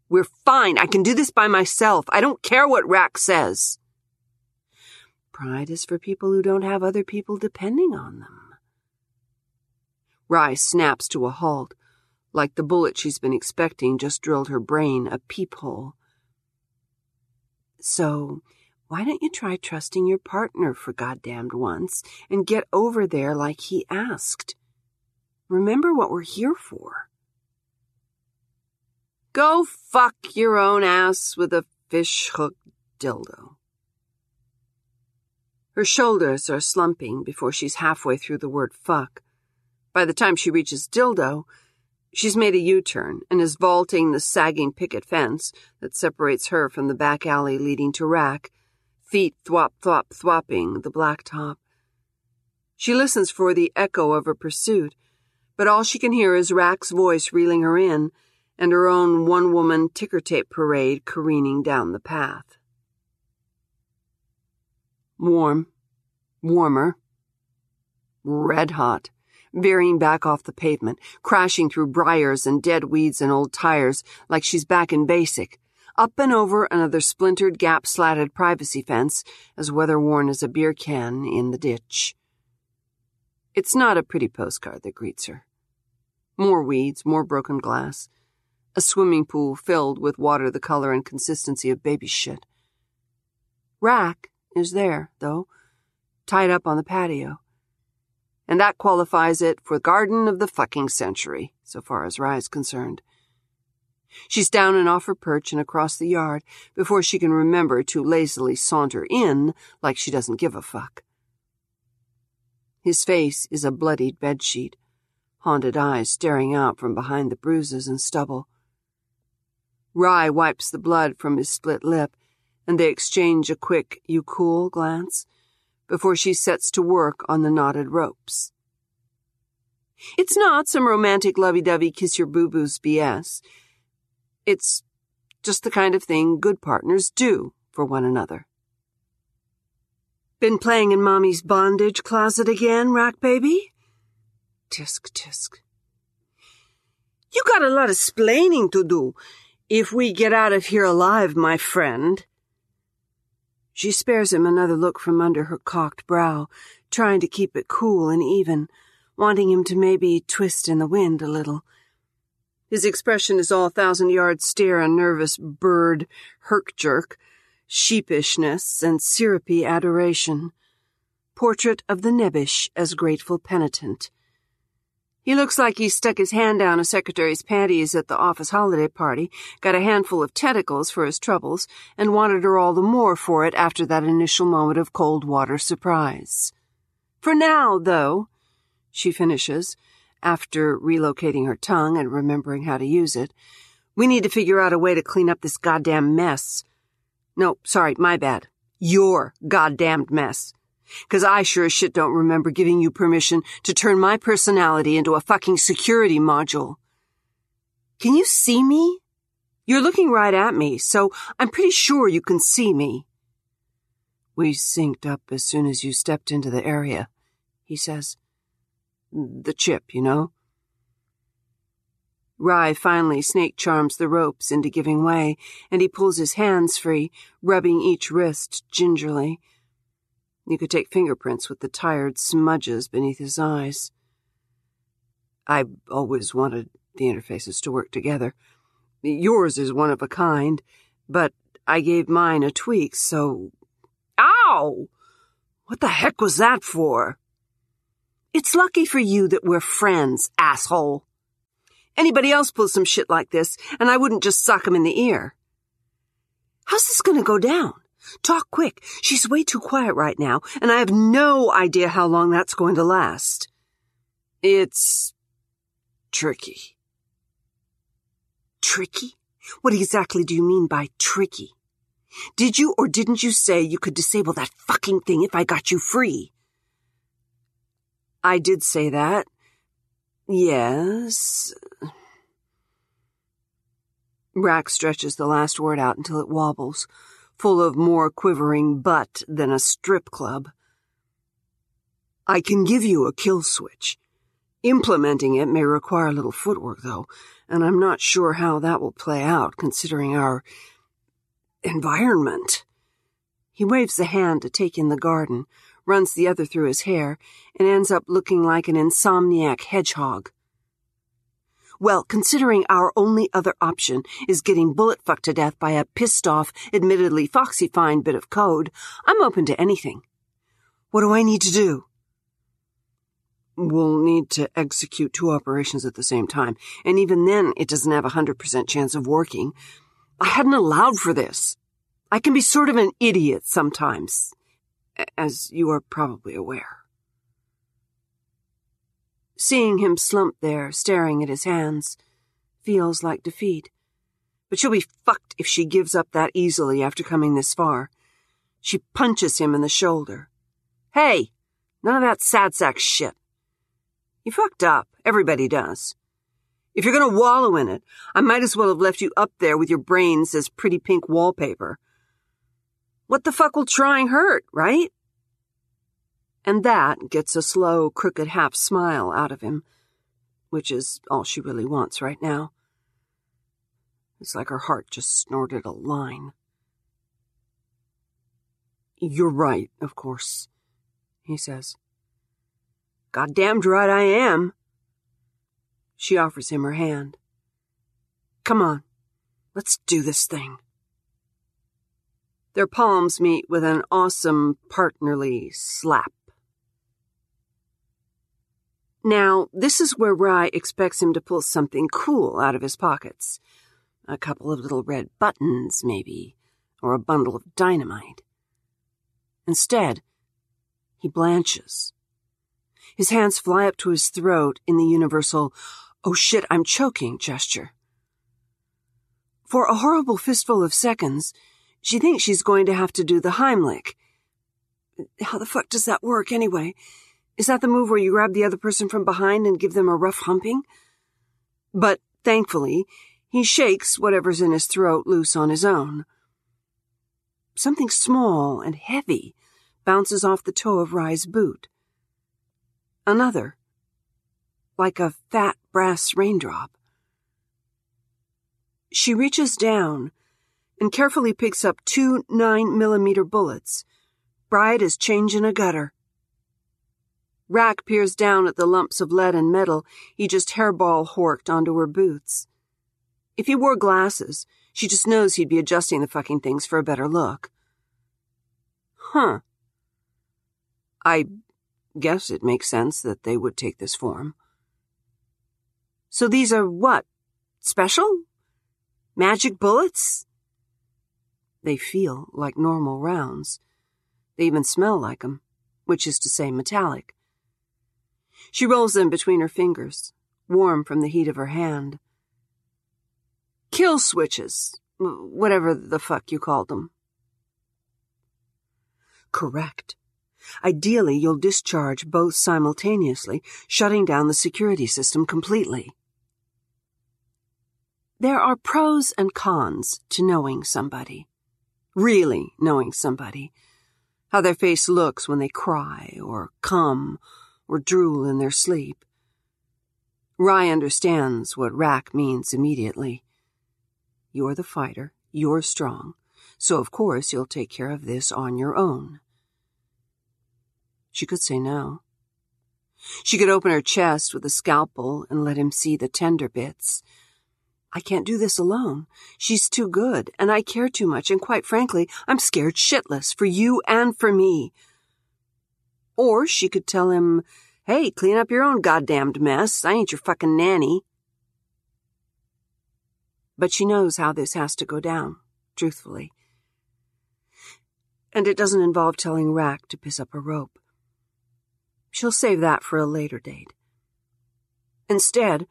We're fine. I can do this by myself. I don't care what Rack says. Pride is for people who don't have other people depending on them. Rye snaps to a halt, like the bullet she's been expecting just drilled her brain a peephole. So, why don't you try trusting your partner for goddamned once and get over there like he asked? Remember what we're here for. Go fuck your own ass with a fish hook dildo. Her shoulders are slumping before she's halfway through the word fuck. By the time she reaches dildo, she's made a U turn and is vaulting the sagging picket fence that separates her from the back alley leading to Rack, feet thwop thwop thwopping the blacktop. She listens for the echo of a pursuit, but all she can hear is Rack's voice reeling her in and her own one woman ticker tape parade careening down the path. Warm, warmer, red hot, veering back off the pavement, crashing through briars and dead weeds and old tires like she's back in basic, up and over another splintered, gap slatted privacy fence, as weather worn as a beer can in the ditch. It's not a pretty postcard that greets her. More weeds, more broken glass, a swimming pool filled with water the color and consistency of baby shit. Rack is there, though, tied up on the patio. And that qualifies it for garden of the fucking century, so far as Rye's concerned. She's down and off her perch and across the yard before she can remember to lazily saunter in like she doesn't give a fuck. His face is a bloodied bedsheet, haunted eyes staring out from behind the bruises and stubble. Rye wipes the blood from his split lip, and they exchange a quick, you cool glance before she sets to work on the knotted ropes. It's not some romantic lovey-dovey kiss your boo-boos BS. It's just the kind of thing good partners do for one another. Been playing in Mommy's bondage closet again, Rack Baby? Tisk, tisk. You got a lot of splaining to do if we get out of here alive, my friend. She spares him another look from under her cocked brow, trying to keep it cool and even, wanting him to maybe twist in the wind a little. His expression is all thousand yard stare and nervous bird herk jerk, sheepishness and syrupy adoration. Portrait of the nebbish as grateful penitent. He looks like he stuck his hand down a secretary's panties at the office holiday party, got a handful of tentacles for his troubles, and wanted her all the more for it after that initial moment of cold water surprise. For now, though, she finishes, after relocating her tongue and remembering how to use it, we need to figure out a way to clean up this goddamn mess. No, sorry, my bad. Your goddamned mess. Cause I sure as shit don't remember giving you permission to turn my personality into a fucking security module. Can you see me? You're looking right at me, so I'm pretty sure you can see me. We synced up as soon as you stepped into the area, he says. The chip, you know? Rye finally snake charms the ropes into giving way, and he pulls his hands free, rubbing each wrist gingerly. You could take fingerprints with the tired smudges beneath his eyes. I always wanted the interfaces to work together. Yours is one of a kind, but I gave mine a tweak, so. Ow! What the heck was that for? It's lucky for you that we're friends, asshole. Anybody else pulls some shit like this, and I wouldn't just sock him in the ear. How's this gonna go down? Talk quick. She's way too quiet right now, and I have no idea how long that's going to last. It's tricky. Tricky? What exactly do you mean by tricky? Did you or didn't you say you could disable that fucking thing if I got you free? I did say that. Yes. Rack stretches the last word out until it wobbles full of more quivering butt than a strip club. I can give you a kill switch. Implementing it may require a little footwork, though, and I'm not sure how that will play out considering our environment. He waves a hand to take in the garden, runs the other through his hair, and ends up looking like an insomniac hedgehog. Well, considering our only other option is getting bullet fucked to death by a pissed off, admittedly foxy fine bit of code, I'm open to anything. What do I need to do? We'll need to execute two operations at the same time, and even then it doesn't have a 100% chance of working. I hadn't allowed for this. I can be sort of an idiot sometimes, as you are probably aware. Seeing him slump there, staring at his hands, feels like defeat. But she'll be fucked if she gives up that easily after coming this far. She punches him in the shoulder. Hey, none of that sad sack shit. You fucked up. Everybody does. If you're gonna wallow in it, I might as well have left you up there with your brains as pretty pink wallpaper. What the fuck will trying hurt, right? And that gets a slow, crooked half smile out of him, which is all she really wants right now. It's like her heart just snorted a line. You're right, of course, he says. Goddamned right I am. She offers him her hand. Come on, let's do this thing. Their palms meet with an awesome partnerly slap. Now, this is where Rye expects him to pull something cool out of his pockets. A couple of little red buttons, maybe, or a bundle of dynamite. Instead, he blanches. His hands fly up to his throat in the universal, oh shit, I'm choking gesture. For a horrible fistful of seconds, she thinks she's going to have to do the Heimlich. How the fuck does that work, anyway? Is that the move where you grab the other person from behind and give them a rough humping? But, thankfully, he shakes whatever's in his throat loose on his own. Something small and heavy bounces off the toe of Rye's boot. Another, like a fat brass raindrop. She reaches down and carefully picks up two nine millimeter bullets, bright as change in a gutter. Rack peers down at the lumps of lead and metal he just hairball horked onto her boots. If he wore glasses, she just knows he'd be adjusting the fucking things for a better look. Huh. I guess it makes sense that they would take this form. So these are what? Special? Magic bullets? They feel like normal rounds. They even smell like 'em, which is to say metallic. She rolls them between her fingers, warm from the heat of her hand. Kill switches, whatever the fuck you called them. Correct. Ideally, you'll discharge both simultaneously, shutting down the security system completely. There are pros and cons to knowing somebody. Really knowing somebody. How their face looks when they cry, or come, or drool in their sleep. Rye understands what Rack means immediately. You're the fighter, you're strong, so of course you'll take care of this on your own. She could say no. She could open her chest with a scalpel and let him see the tender bits. I can't do this alone. She's too good, and I care too much, and quite frankly, I'm scared shitless for you and for me. Or she could tell him, hey, clean up your own goddamned mess. I ain't your fucking nanny. But she knows how this has to go down, truthfully. And it doesn't involve telling Rack to piss up a rope. She'll save that for a later date. Instead,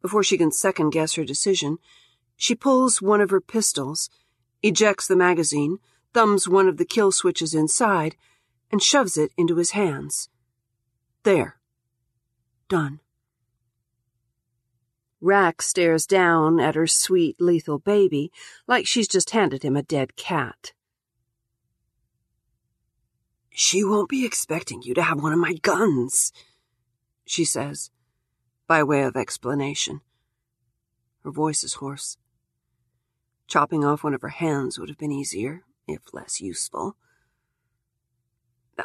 before she can second guess her decision, she pulls one of her pistols, ejects the magazine, thumbs one of the kill switches inside, and shoves it into his hands. There. Done. Rack stares down at her sweet, lethal baby like she's just handed him a dead cat. She won't be expecting you to have one of my guns, she says, by way of explanation. Her voice is hoarse. Chopping off one of her hands would have been easier, if less useful.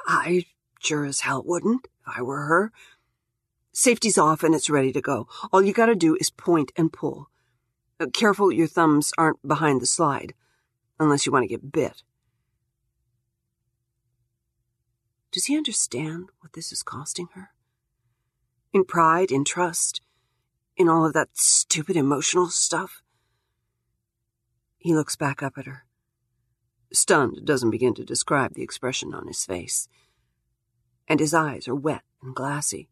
I sure as hell wouldn't, if I were her. Safety's off and it's ready to go. All you gotta do is point and pull. Uh, careful your thumbs aren't behind the slide, unless you want to get bit. Does he understand what this is costing her? In pride, in trust, in all of that stupid emotional stuff? He looks back up at her. Stunned doesn't begin to describe the expression on his face. And his eyes are wet and glassy.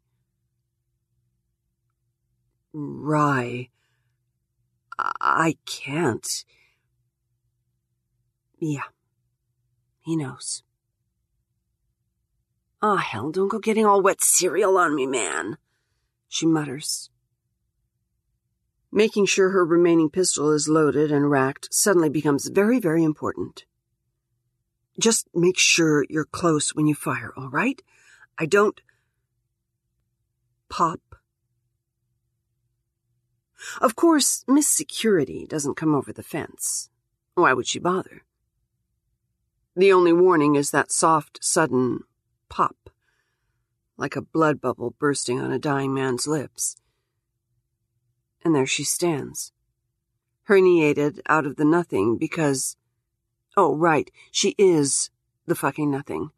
Rye. I can't. Yeah. He knows. Ah, oh, hell, don't go getting all wet cereal on me, man, she mutters. Making sure her remaining pistol is loaded and racked suddenly becomes very, very important. Just make sure you're close when you fire, all right? I don't. Pop. Of course, Miss Security doesn't come over the fence. Why would she bother? The only warning is that soft, sudden pop, like a blood bubble bursting on a dying man's lips. And there she stands, herniated out of the nothing because, oh, right, she is the fucking nothing.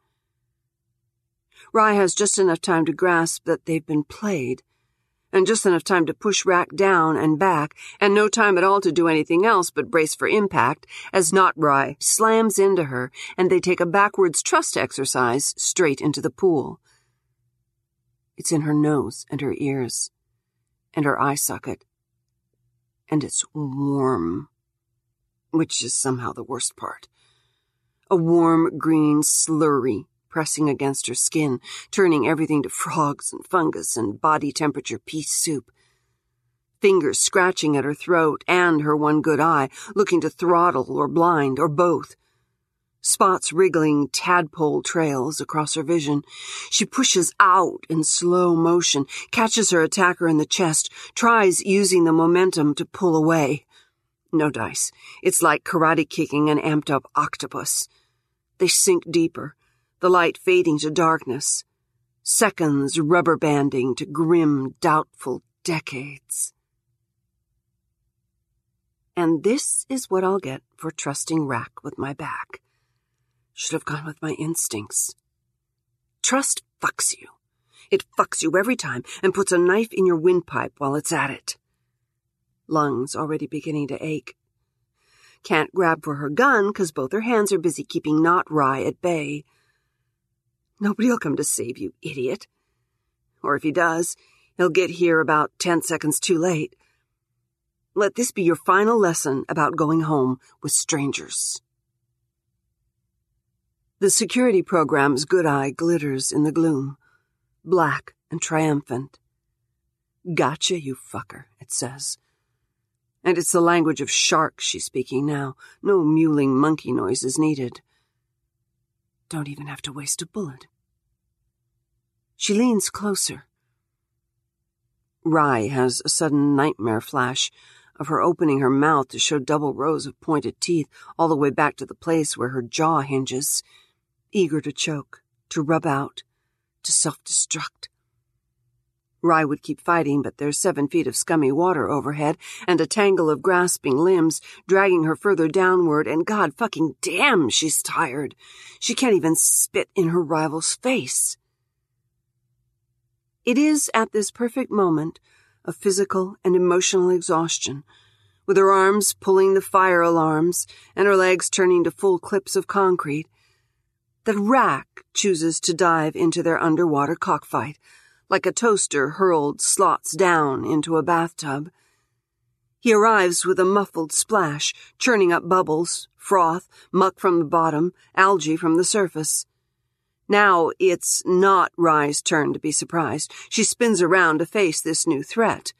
Rye has just enough time to grasp that they've been played, and just enough time to push Rack down and back, and no time at all to do anything else but brace for impact, as Not Rye slams into her, and they take a backwards trust exercise straight into the pool. It's in her nose and her ears, and her eye socket, and it's warm. Which is somehow the worst part. A warm green slurry pressing against her skin, turning everything to frogs and fungus and body temperature pea soup. Fingers scratching at her throat and her one good eye, looking to throttle or blind or both. Spots wriggling tadpole trails across her vision. She pushes out in slow motion, catches her attacker in the chest, tries using the momentum to pull away. No dice. It's like karate kicking an amped up octopus. They sink deeper, the light fading to darkness, seconds rubber banding to grim, doubtful decades. And this is what I'll get for trusting Rack with my back. Should have gone with my instincts. Trust fucks you. It fucks you every time and puts a knife in your windpipe while it's at it. Lungs already beginning to ache. Can't grab for her gun because both her hands are busy keeping Not Rye at bay. Nobody'll come to save you, idiot. Or if he does, he'll get here about ten seconds too late. Let this be your final lesson about going home with strangers. The security program's good eye glitters in the gloom, black and triumphant. Gotcha, you fucker, it says. And it's the language of sharks she's speaking now. No mewling monkey noises needed. Don't even have to waste a bullet. She leans closer. Rye has a sudden nightmare flash of her opening her mouth to show double rows of pointed teeth all the way back to the place where her jaw hinges, eager to choke, to rub out, to self destruct. Rye would keep fighting, but there's seven feet of scummy water overhead and a tangle of grasping limbs dragging her further downward, and god fucking damn, she's tired. She can't even spit in her rival's face. It is at this perfect moment of physical and emotional exhaustion, with her arms pulling the fire alarms and her legs turning to full clips of concrete, that Rack chooses to dive into their underwater cockfight, like a toaster hurled slots down into a bathtub. He arrives with a muffled splash, churning up bubbles, froth, muck from the bottom, algae from the surface. Now it's not Rye's turn to be surprised. She spins around to face this new threat.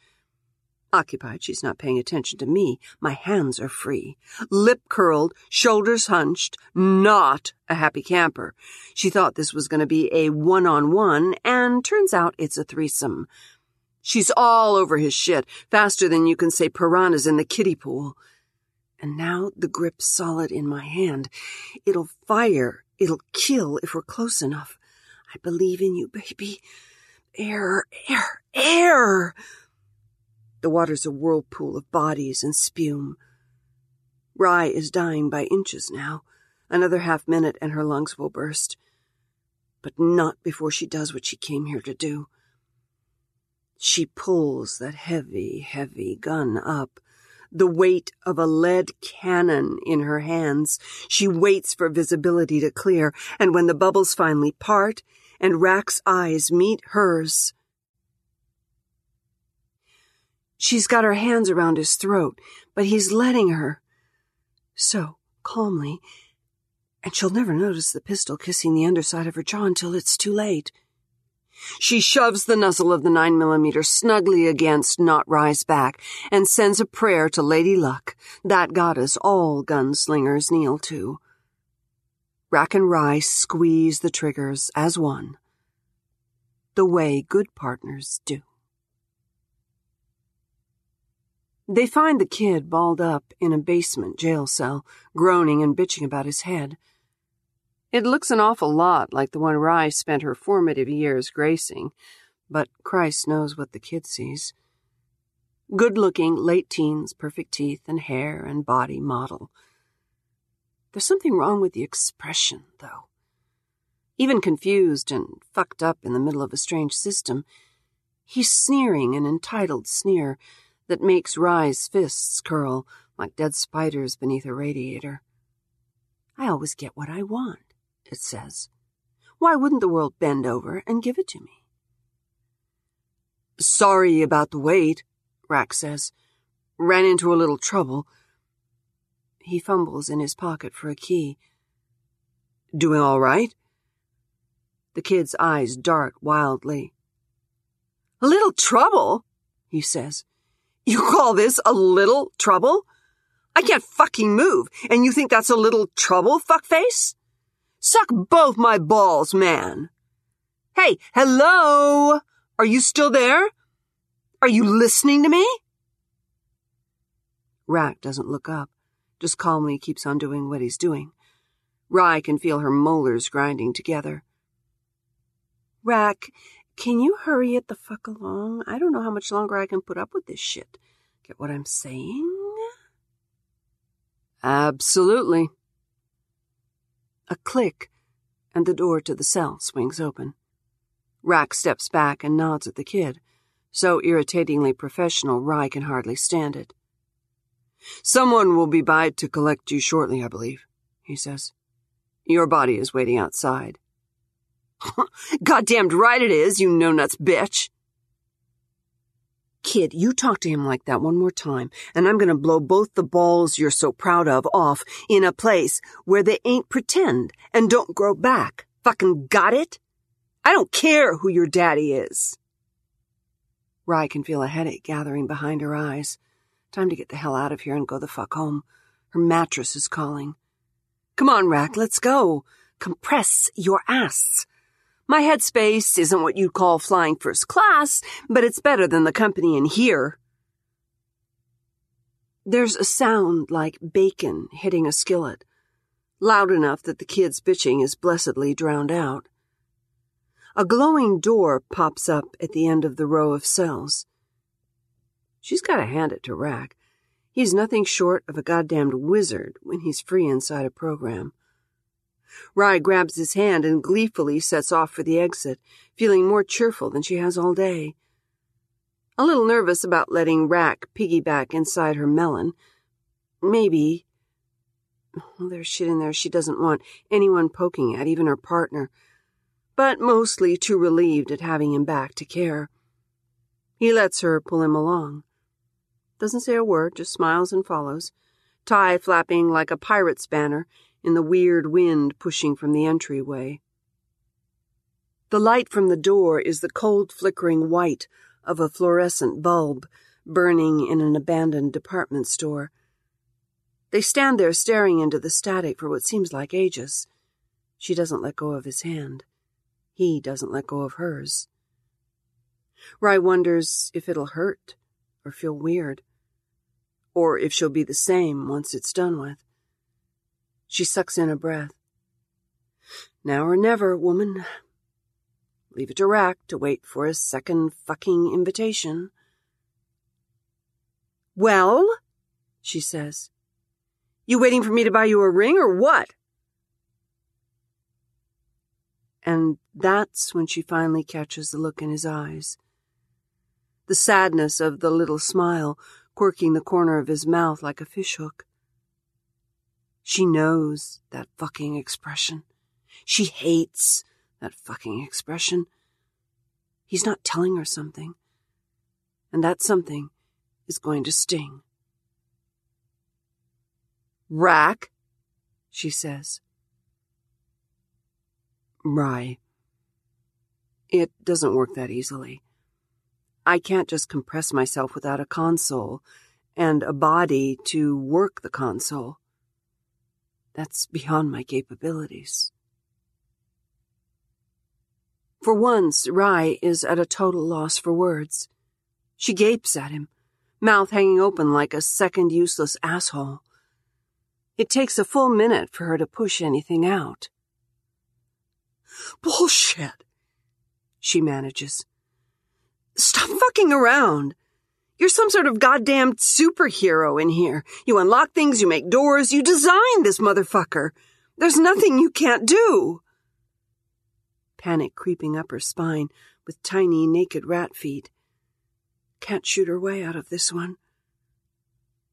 Occupied, she's not paying attention to me. My hands are free. Lip curled, shoulders hunched, not a happy camper. She thought this was going to be a one on one, and turns out it's a threesome. She's all over his shit, faster than you can say piranhas in the kiddie pool. And now the grip's solid in my hand. It'll fire It'll kill if we're close enough. I believe in you, baby. Air, air, air! The water's a whirlpool of bodies and spume. Rye is dying by inches now. Another half minute and her lungs will burst. But not before she does what she came here to do. She pulls that heavy, heavy gun up the weight of a lead cannon in her hands. She waits for visibility to clear, and when the bubbles finally part and Rack's eyes meet hers, She's got her hands around his throat, but he's letting her. So, calmly, and she'll never notice the pistol kissing the underside of her jaw until it's too late. She shoves the nuzzle of the 9 millimeter snugly against Not Rye's back and sends a prayer to Lady Luck, that goddess all gunslingers kneel to. Rack and Rye squeeze the triggers as one, the way good partners do. They find the kid balled up in a basement jail cell, groaning and bitching about his head. It looks an awful lot like the one Rye spent her formative years gracing, but Christ knows what the kid sees. Good looking, late teens, perfect teeth and hair and body model. There's something wrong with the expression, though. Even confused and fucked up in the middle of a strange system, he's sneering an entitled sneer that makes Rye's fists curl like dead spiders beneath a radiator. I always get what I want it says. Why wouldn't the world bend over and give it to me? Sorry about the wait, Rack says. Ran into a little trouble. He fumbles in his pocket for a key. Doing all right? The kid's eyes dart wildly. A little trouble, he says. You call this a little trouble? I can't fucking move, and you think that's a little trouble, fuckface? Suck both my balls, man. Hey, hello? Are you still there? Are you listening to me? Rack doesn't look up, just calmly keeps on doing what he's doing. Rye can feel her molars grinding together. Rack, can you hurry it the fuck along? I don't know how much longer I can put up with this shit. Get what I'm saying? Absolutely. A click, and the door to the cell swings open. Rack steps back and nods at the kid. So irritatingly professional, Rye can hardly stand it. Someone will be by to collect you shortly, I believe, he says. Your body is waiting outside. Goddamned right it is, you no-nuts bitch. Kid, you talk to him like that one more time, and I'm gonna blow both the balls you're so proud of off in a place where they ain't pretend and don't grow back. Fucking got it? I don't care who your daddy is. Rye can feel a headache gathering behind her eyes. Time to get the hell out of here and go the fuck home. Her mattress is calling. Come on, Rack, let's go. Compress your ass. My headspace isn't what you'd call flying first class, but it's better than the company in here. There's a sound like bacon hitting a skillet, loud enough that the kid's bitching is blessedly drowned out. A glowing door pops up at the end of the row of cells. She's got to hand it to Rack. He's nothing short of a goddamned wizard when he's free inside a program. Rye grabs his hand and gleefully sets off for the exit, feeling more cheerful than she has all day. A little nervous about letting Rack piggyback inside her melon. Maybe. Well, there's shit in there she doesn't want anyone poking at, even her partner. But mostly too relieved at having him back to care. He lets her pull him along. Doesn't say a word, just smiles and follows, tie flapping like a pirate's banner in the weird wind pushing from the entryway. The light from the door is the cold flickering white of a fluorescent bulb burning in an abandoned department store. They stand there staring into the static for what seems like ages. She doesn't let go of his hand. He doesn't let go of hers. Rye wonders if it'll hurt or feel weird, or if she'll be the same once it's done with. She sucks in a breath. Now or never, woman. Leave it to Rack to wait for a second fucking invitation. Well, she says. You waiting for me to buy you a ring or what? And that's when she finally catches the look in his eyes. The sadness of the little smile quirking the corner of his mouth like a fishhook. She knows that fucking expression. She hates that fucking expression. He's not telling her something. And that something is going to sting. Rack, she says. Rye. It doesn't work that easily. I can't just compress myself without a console and a body to work the console. That's beyond my capabilities. For once, Rye is at a total loss for words. She gapes at him, mouth hanging open like a second useless asshole. It takes a full minute for her to push anything out. Bullshit, she manages. Stop fucking around. You're some sort of goddamn superhero in here. You unlock things, you make doors, you design this motherfucker. There's nothing you can't do. Panic creeping up her spine with tiny naked rat feet. Can't shoot her way out of this one.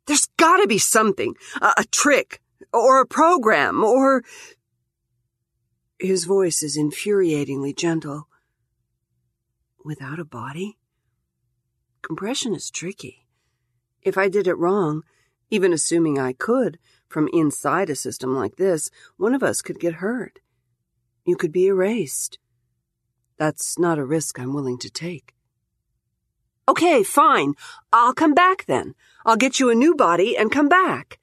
There's gotta be something. A, a trick. Or a program. Or. His voice is infuriatingly gentle. Without a body? Compression is tricky. If I did it wrong, even assuming I could, From inside a system like this, one of us could get hurt. You could be erased. That's not a risk I'm willing to take. Okay, fine. I'll come back then. I'll get you a new body and come back.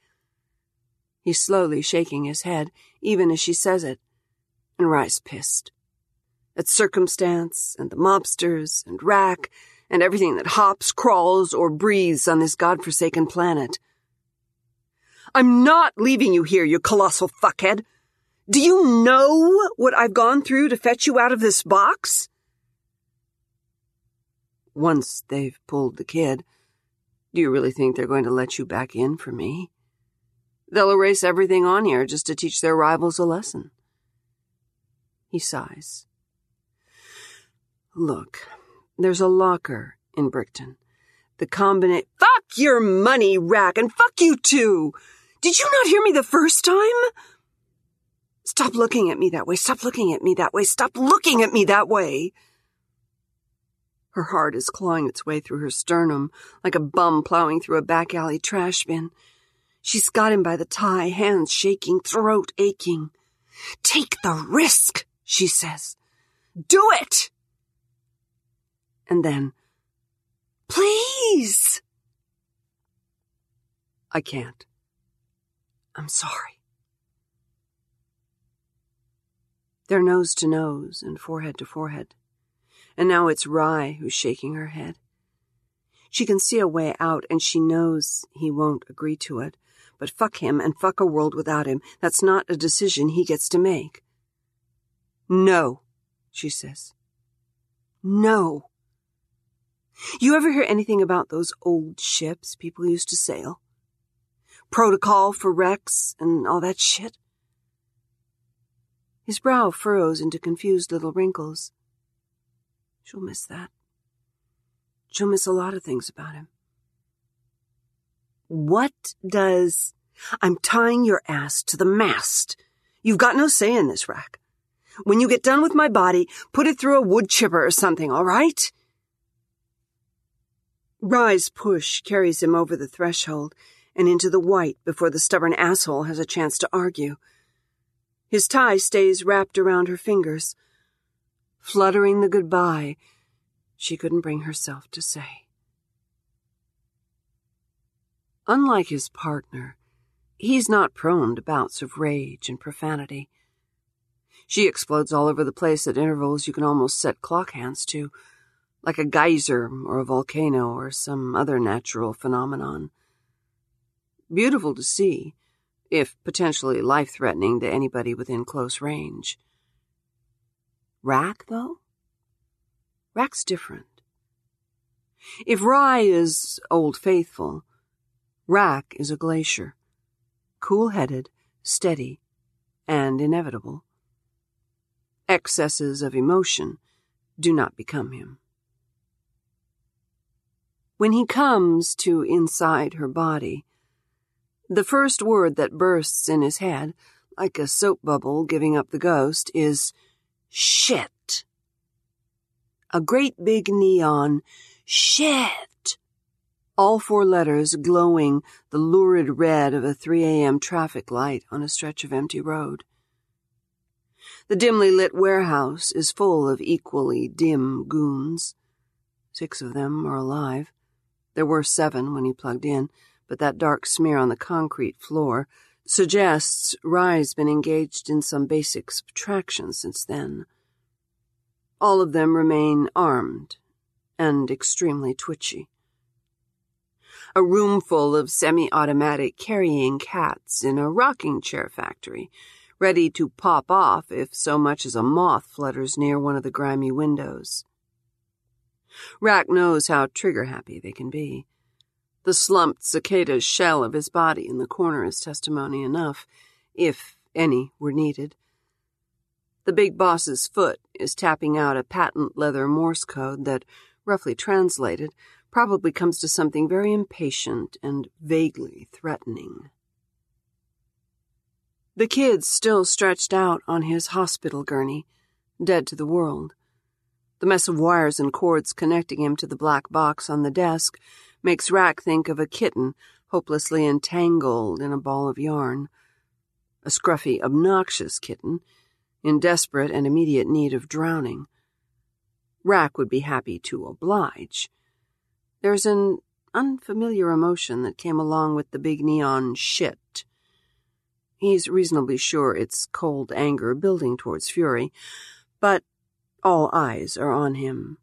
He's slowly shaking his head, even as she says it, and Rye's pissed. At circumstance, and the mobsters, and Rack, and everything that hops, crawls, or breathes on this godforsaken planet. I'm not leaving you here, you colossal fuckhead. Do you know what I've gone through to fetch you out of this box? Once they've pulled the kid, do you really think they're going to let you back in for me? They'll erase everything on here just to teach their rivals a lesson. He sighs. Look, there's a locker in Brickton. The combination. Fuck your money, Rack, and fuck you too! Did you not hear me the first time? Stop looking at me that way. Stop looking at me that way. Stop looking at me that way. Her heart is clawing its way through her sternum like a bum plowing through a back alley trash bin. She's got him by the tie, hands shaking, throat aching. Take the risk, she says. Do it! And then, please! I can't. I'm sorry. They're nose to nose and forehead to forehead. And now it's Rye who's shaking her head. She can see a way out and she knows he won't agree to it. But fuck him and fuck a world without him. That's not a decision he gets to make. No, she says. No. You ever hear anything about those old ships people used to sail? Protocol for wrecks and all that shit? His brow furrows into confused little wrinkles. She'll miss that. She'll miss a lot of things about him. What does. I'm tying your ass to the mast. You've got no say in this, Rack. When you get done with my body, put it through a wood chipper or something, all right? Rye's push carries him over the threshold and into the white before the stubborn asshole has a chance to argue. His tie stays wrapped around her fingers, fluttering the goodbye she couldn't bring herself to say. Unlike his partner, he's not prone to bouts of rage and profanity. She explodes all over the place at intervals you can almost set clock hands to, like a geyser or a volcano or some other natural phenomenon. Beautiful to see, if potentially life threatening to anybody within close range. Rack, though? Rack's different. If Rye is Old Faithful, Rack is a glacier, cool headed, steady, and inevitable. Excesses of emotion do not become him. When he comes to inside her body, the first word that bursts in his head, like a soap bubble giving up the ghost, is shit. A great big neon shit. All four letters glowing the lurid red of a 3 a.m. traffic light on a stretch of empty road. The dimly lit warehouse is full of equally dim goons. Six of them are alive. There were seven when he plugged in, but that dark smear on the concrete floor suggests Rye's been engaged in some basic subtraction since then. All of them remain armed and extremely twitchy. A room full of semi automatic carrying cats in a rocking chair factory, ready to pop off if so much as a moth flutters near one of the grimy windows. Rack knows how trigger happy they can be. The slumped cicada's shell of his body in the corner is testimony enough, if any were needed. The big boss's foot is tapping out a patent leather Morse code that, roughly translated, probably comes to something very impatient and vaguely threatening. The kid's still stretched out on his hospital gurney, dead to the world. The mess of wires and cords connecting him to the black box on the desk makes Rack think of a kitten hopelessly entangled in a ball of yarn. A scruffy, obnoxious kitten, in desperate and immediate need of drowning. Rack would be happy to oblige. There's an unfamiliar emotion that came along with the big neon shit. He's reasonably sure it's cold anger building towards fury, but all eyes are on him.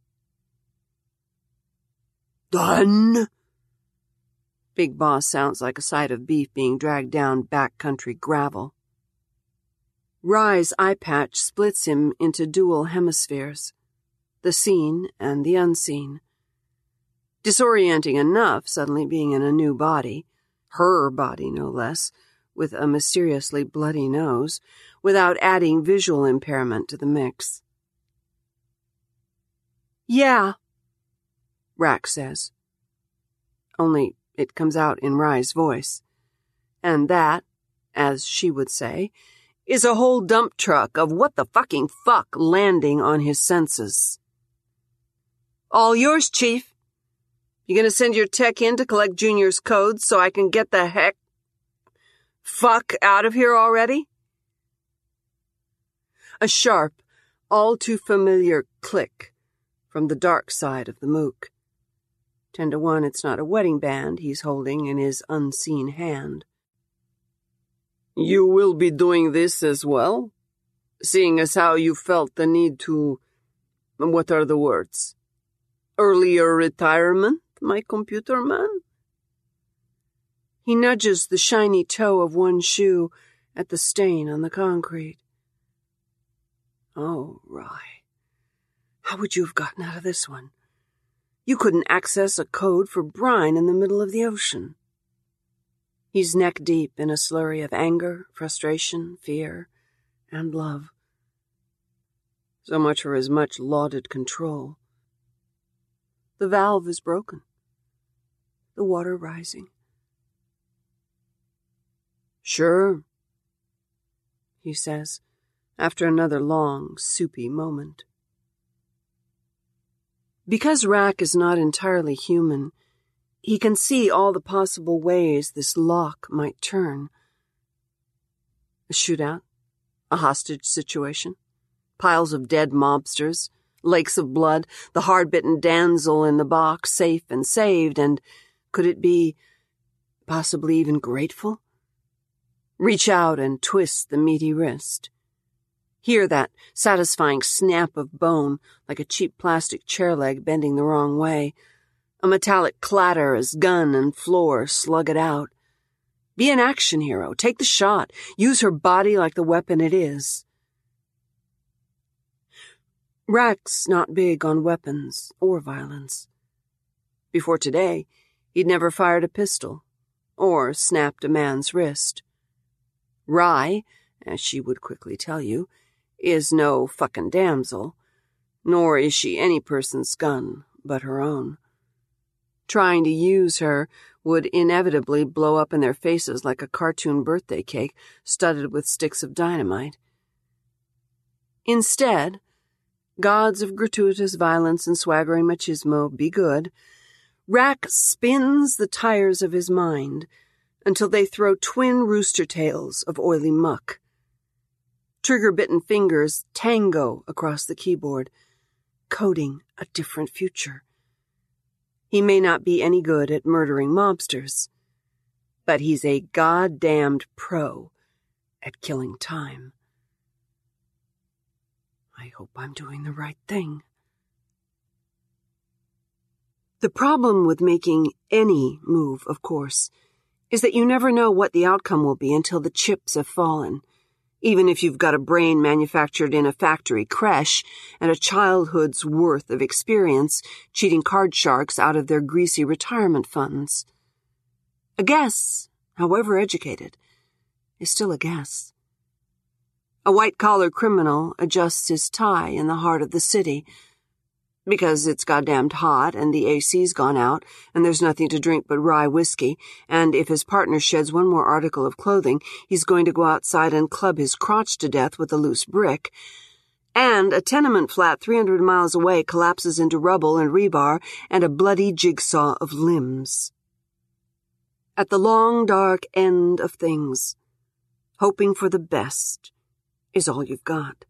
Done! Big Boss sounds like a side of beef being dragged down backcountry gravel. Rye's eye patch splits him into dual hemispheres, the seen and the unseen. Disorienting enough, suddenly being in a new body, her body no less, with a mysteriously bloody nose, without adding visual impairment to the mix. Yeah, Rack says. Only it comes out in Rye's voice. And that, as she would say, is a whole dump truck of what the fucking fuck landing on his senses. All yours, Chief. You gonna send your tech in to collect Junior's codes so I can get the heck fuck out of here already? A sharp, all too familiar click from the dark side of the mook. Ten to one, it's not a wedding band he's holding in his unseen hand. You will be doing this as well? Seeing as how you felt the need to. What are the words? Earlier retirement, my computer man? He nudges the shiny toe of one shoe at the stain on the concrete. Oh, Rye. How would you have gotten out of this one? You couldn't access a code for brine in the middle of the ocean. He's neck deep in a slurry of anger, frustration, fear, and love. So much for his much lauded control. The valve is broken. The water rising. Sure, he says, after another long, soupy moment. Because Rack is not entirely human, he can see all the possible ways this lock might turn. A shootout, a hostage situation, piles of dead mobsters, lakes of blood, the hard-bitten damsel in the box safe and saved, and could it be possibly even grateful? Reach out and twist the meaty wrist. Hear that satisfying snap of bone like a cheap plastic chair leg bending the wrong way. A metallic clatter as gun and floor slug it out. Be an action hero. Take the shot. Use her body like the weapon it is. Rack's not big on weapons or violence. Before today, he'd never fired a pistol or snapped a man's wrist. Rye, as she would quickly tell you, is no fucking damsel, nor is she any person's gun but her own. Trying to use her would inevitably blow up in their faces like a cartoon birthday cake studded with sticks of dynamite. Instead, gods of gratuitous violence and swaggering machismo be good, Rack spins the tires of his mind until they throw twin rooster tails of oily muck. Trigger bitten fingers tango across the keyboard, coding a different future. He may not be any good at murdering mobsters, but he's a goddamned pro at killing time. I hope I'm doing the right thing. The problem with making any move, of course, is that you never know what the outcome will be until the chips have fallen even if you've got a brain manufactured in a factory creche and a childhood's worth of experience cheating card sharks out of their greasy retirement funds. A guess, however educated, is still a guess. A white collar criminal adjusts his tie in the heart of the city because it's goddamned hot and the AC's gone out and there's nothing to drink but rye whiskey, and if his partner sheds one more article of clothing, he's going to go outside and club his crotch to death with a loose brick. And a tenement flat 300 miles away collapses into rubble and rebar and a bloody jigsaw of limbs. At the long, dark end of things, hoping for the best is all you've got.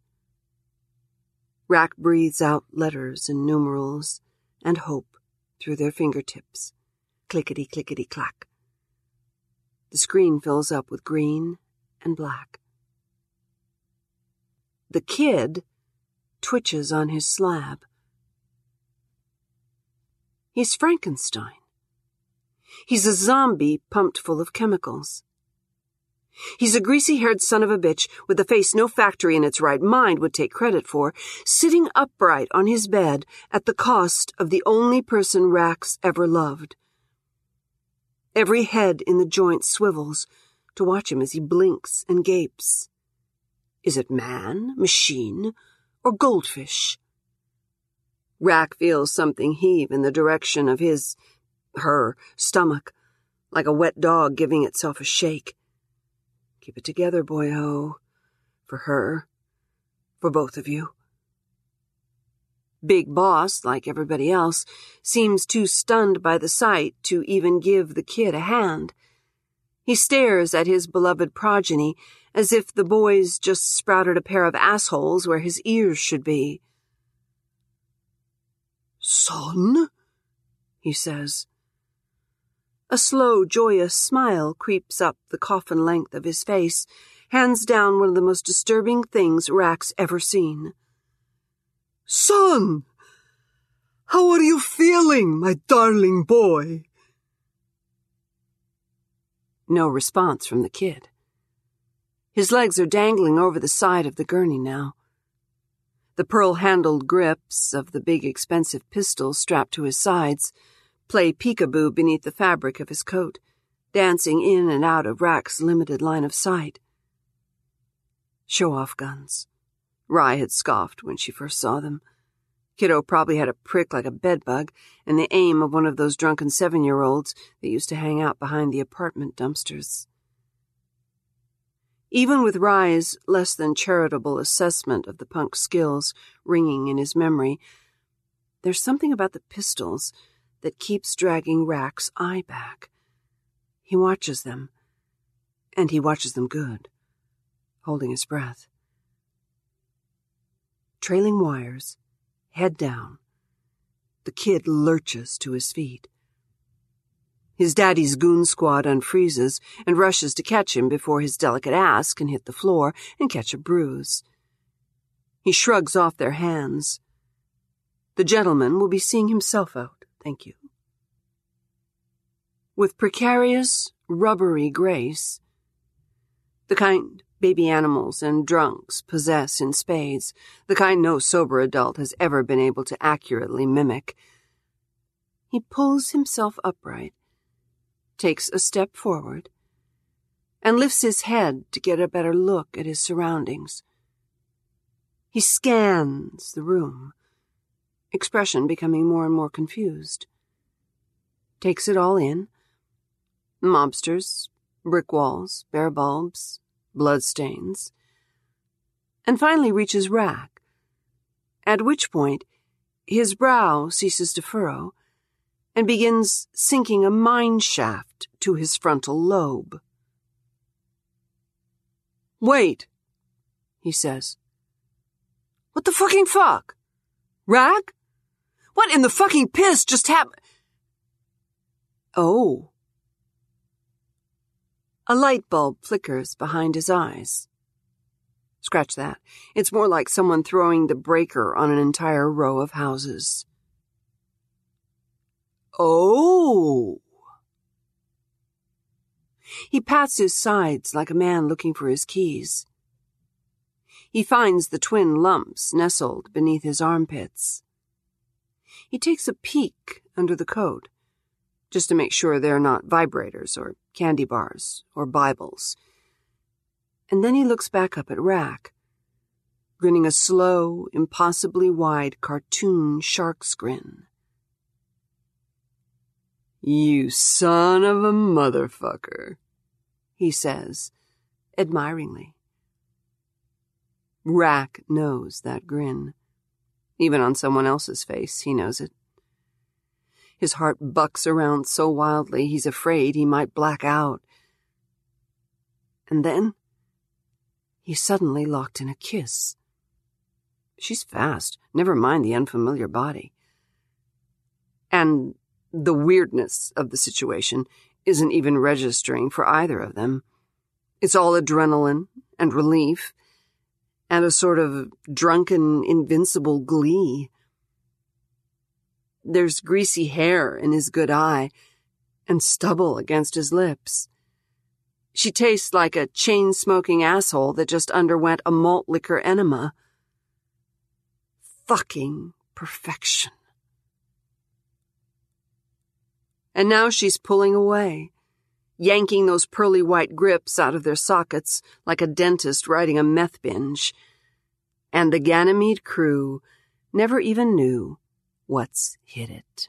Rack breathes out letters and numerals and hope through their fingertips. Clickety clickety clack. The screen fills up with green and black. The kid twitches on his slab. He's Frankenstein. He's a zombie pumped full of chemicals. He's a greasy haired son of a bitch with a face no factory in its right mind would take credit for, sitting upright on his bed at the cost of the only person Rack's ever loved. Every head in the joint swivels to watch him as he blinks and gapes. Is it man, machine, or goldfish? Rack feels something heave in the direction of his, her, stomach, like a wet dog giving itself a shake. Keep it together, boy-ho. For her. For both of you. Big Boss, like everybody else, seems too stunned by the sight to even give the kid a hand. He stares at his beloved progeny as if the boys just sprouted a pair of assholes where his ears should be. Son? he says. A slow, joyous smile creeps up the coffin length of his face, hands down one of the most disturbing things Rack's ever seen. Son! How are you feeling, my darling boy? No response from the kid. His legs are dangling over the side of the gurney now. The pearl handled grips of the big expensive pistol strapped to his sides play peekaboo beneath the fabric of his coat, dancing in and out of Rack's limited line of sight. Show off guns. Rye had scoffed when she first saw them. Kiddo probably had a prick like a bedbug and the aim of one of those drunken seven year olds that used to hang out behind the apartment dumpsters. Even with Rye's less than charitable assessment of the punk's skills ringing in his memory, there's something about the pistols that keeps dragging Rack's eye back. He watches them, and he watches them good, holding his breath. Trailing wires, head down, the kid lurches to his feet. His daddy's goon squad unfreezes and rushes to catch him before his delicate ass can hit the floor and catch a bruise. He shrugs off their hands. The gentleman will be seeing himself out. Thank you. With precarious, rubbery grace, the kind baby animals and drunks possess in spades, the kind no sober adult has ever been able to accurately mimic, he pulls himself upright, takes a step forward, and lifts his head to get a better look at his surroundings. He scans the room expression becoming more and more confused. Takes it all in. Mobsters, brick walls, bare bulbs, bloodstains. And finally reaches Rack, at which point his brow ceases to furrow and begins sinking a mine shaft to his frontal lobe. Wait, he says. What the fucking fuck? Rack? What in the fucking piss just happened? Oh. A light bulb flickers behind his eyes. Scratch that. It's more like someone throwing the breaker on an entire row of houses. Oh. He pats his sides like a man looking for his keys. He finds the twin lumps nestled beneath his armpits. He takes a peek under the coat, just to make sure they're not vibrators or candy bars or Bibles. And then he looks back up at Rack, grinning a slow, impossibly wide cartoon shark's grin. You son of a motherfucker, he says, admiringly. Rack knows that grin. Even on someone else's face, he knows it. His heart bucks around so wildly he's afraid he might black out. And then he's suddenly locked in a kiss. She's fast, never mind the unfamiliar body. And the weirdness of the situation isn't even registering for either of them. It's all adrenaline and relief and a sort of drunken, invincible glee. There's greasy hair in his good eye and stubble against his lips. She tastes like a chain smoking asshole that just underwent a malt liquor enema. Fucking perfection. And now she's pulling away, yanking those pearly white grips out of their sockets like a dentist riding a meth binge. And the Ganymede crew never even knew what's hit it.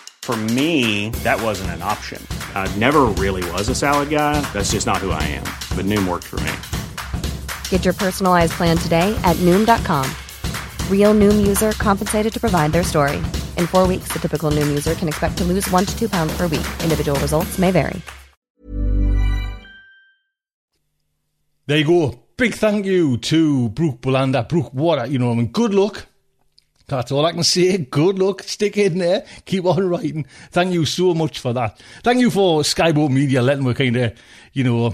For me, that wasn't an option. I never really was a salad guy. That's just not who I am. But Noom worked for me. Get your personalized plan today at Noom.com. Real Noom user compensated to provide their story. In four weeks, the typical Noom user can expect to lose one to two pounds per week. Individual results may vary. There you go. Big thank you to Brooke Bolander. Brooke, what, you know, I mean, good luck. That's all I can say. Good luck. Stick in there. Keep on writing. Thank you so much for that. Thank you for Skyboat Media letting me kind of, you know,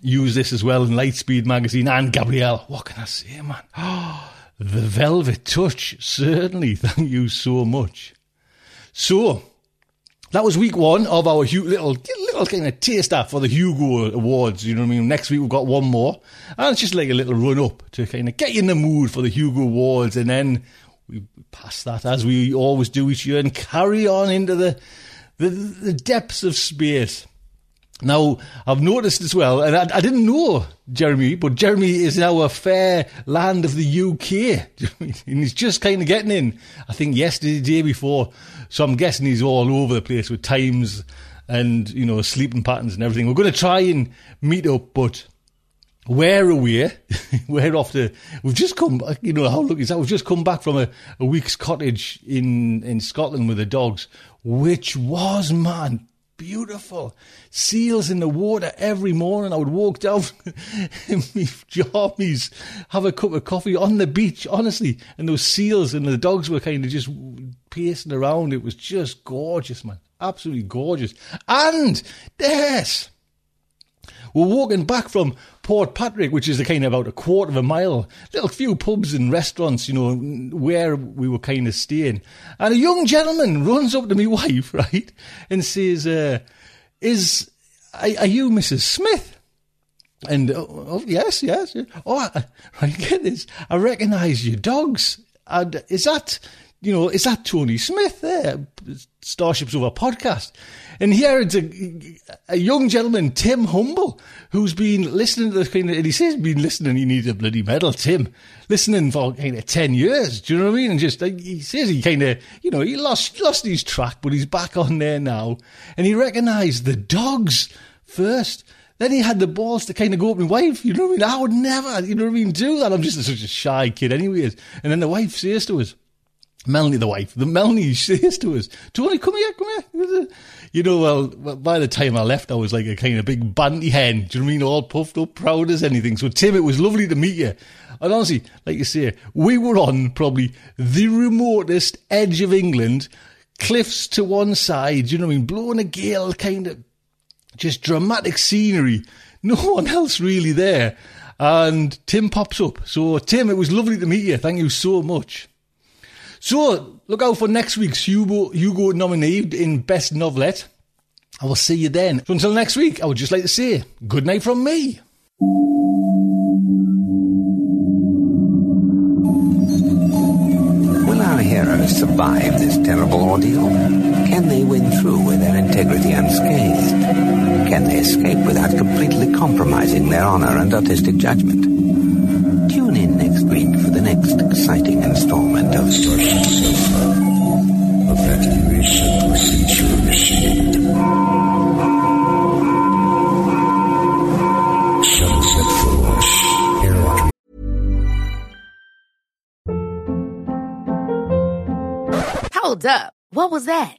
use this as well in Lightspeed magazine and Gabrielle. What can I say, man? The velvet touch. Certainly. Thank you so much. So, that was week one of our little little kind of taster for the Hugo Awards. You know what I mean? Next week we've got one more, and it's just like a little run up to kind of get you in the mood for the Hugo Awards, and then we pass that as we always do each year and carry on into the the, the depths of space. Now, I've noticed as well, and I, I, didn't know Jeremy, but Jeremy is now a fair land of the UK. and he's just kind of getting in, I think, yesterday, the day before. So I'm guessing he's all over the place with times and, you know, sleeping patterns and everything. We're going to try and meet up, but we're away. Eh? we're off to, we've just come, you know, how lucky is that? We've just come back from a, a week's cottage in, in Scotland with the dogs, which was, man, beautiful. Seals in the water every morning. I would walk down in my jammies, have a cup of coffee on the beach, honestly. And those seals and the dogs were kind of just pacing around. It was just gorgeous, man. Absolutely gorgeous. And yes, we're walking back from Portpatrick, which is a kind of about a quarter of a mile, little few pubs and restaurants, you know, where we were kind of staying. And a young gentleman runs up to my wife, right, and says, uh, "Is are, are, you Mrs. Smith?" And oh, oh yes, yes. yes. Oh, I get this. I recognise your dogs. And is that you know, is that Tony Smith there? StarShipSofa podcast. And here it's a, a young gentleman, Tim Humble, who's been listening to the kind of, and he says been listening, he needs a bloody medal, Tim, listening for kind of 10 years. Do you know what I mean? And just, he says he kind of, you know, he lost, lost his track, but he's back on there now. And he recognised the dogs first. Then he had the balls to kind of go up my wife. You know what I mean? I would never, you know what I mean, do that. I'm just such a shy kid, anyways. And then the wife says to us, Melanie, the wife, the Melanie says to us, Tony, come here, come here. You know, well, by the time I left, I was like a kind of big banty hen. Do you know what I mean? All puffed up, proud as anything. So, Tim, it was lovely to meet you. And honestly, like you say, we were on probably the remotest edge of England, cliffs to one side, you know what I mean? Blowing a gale, kind of just dramatic scenery. No one else really there. And Tim pops up. So, Tim, it was lovely to meet you. Thank you so much. So, look out for next week's Hugo, Hugo nominee in Best Novelette. I will see you then. So, until next week, I would just like to say good night from me. Will our heroes survive this terrible ordeal? Can they win through with their integrity unscathed? Can they escape without completely compromising their honor and artistic judgment? Tune in next week next exciting installment of StarShipSofa. Evacuation procedure initiated. Shuttle set for launch. Air Hold up. What was that?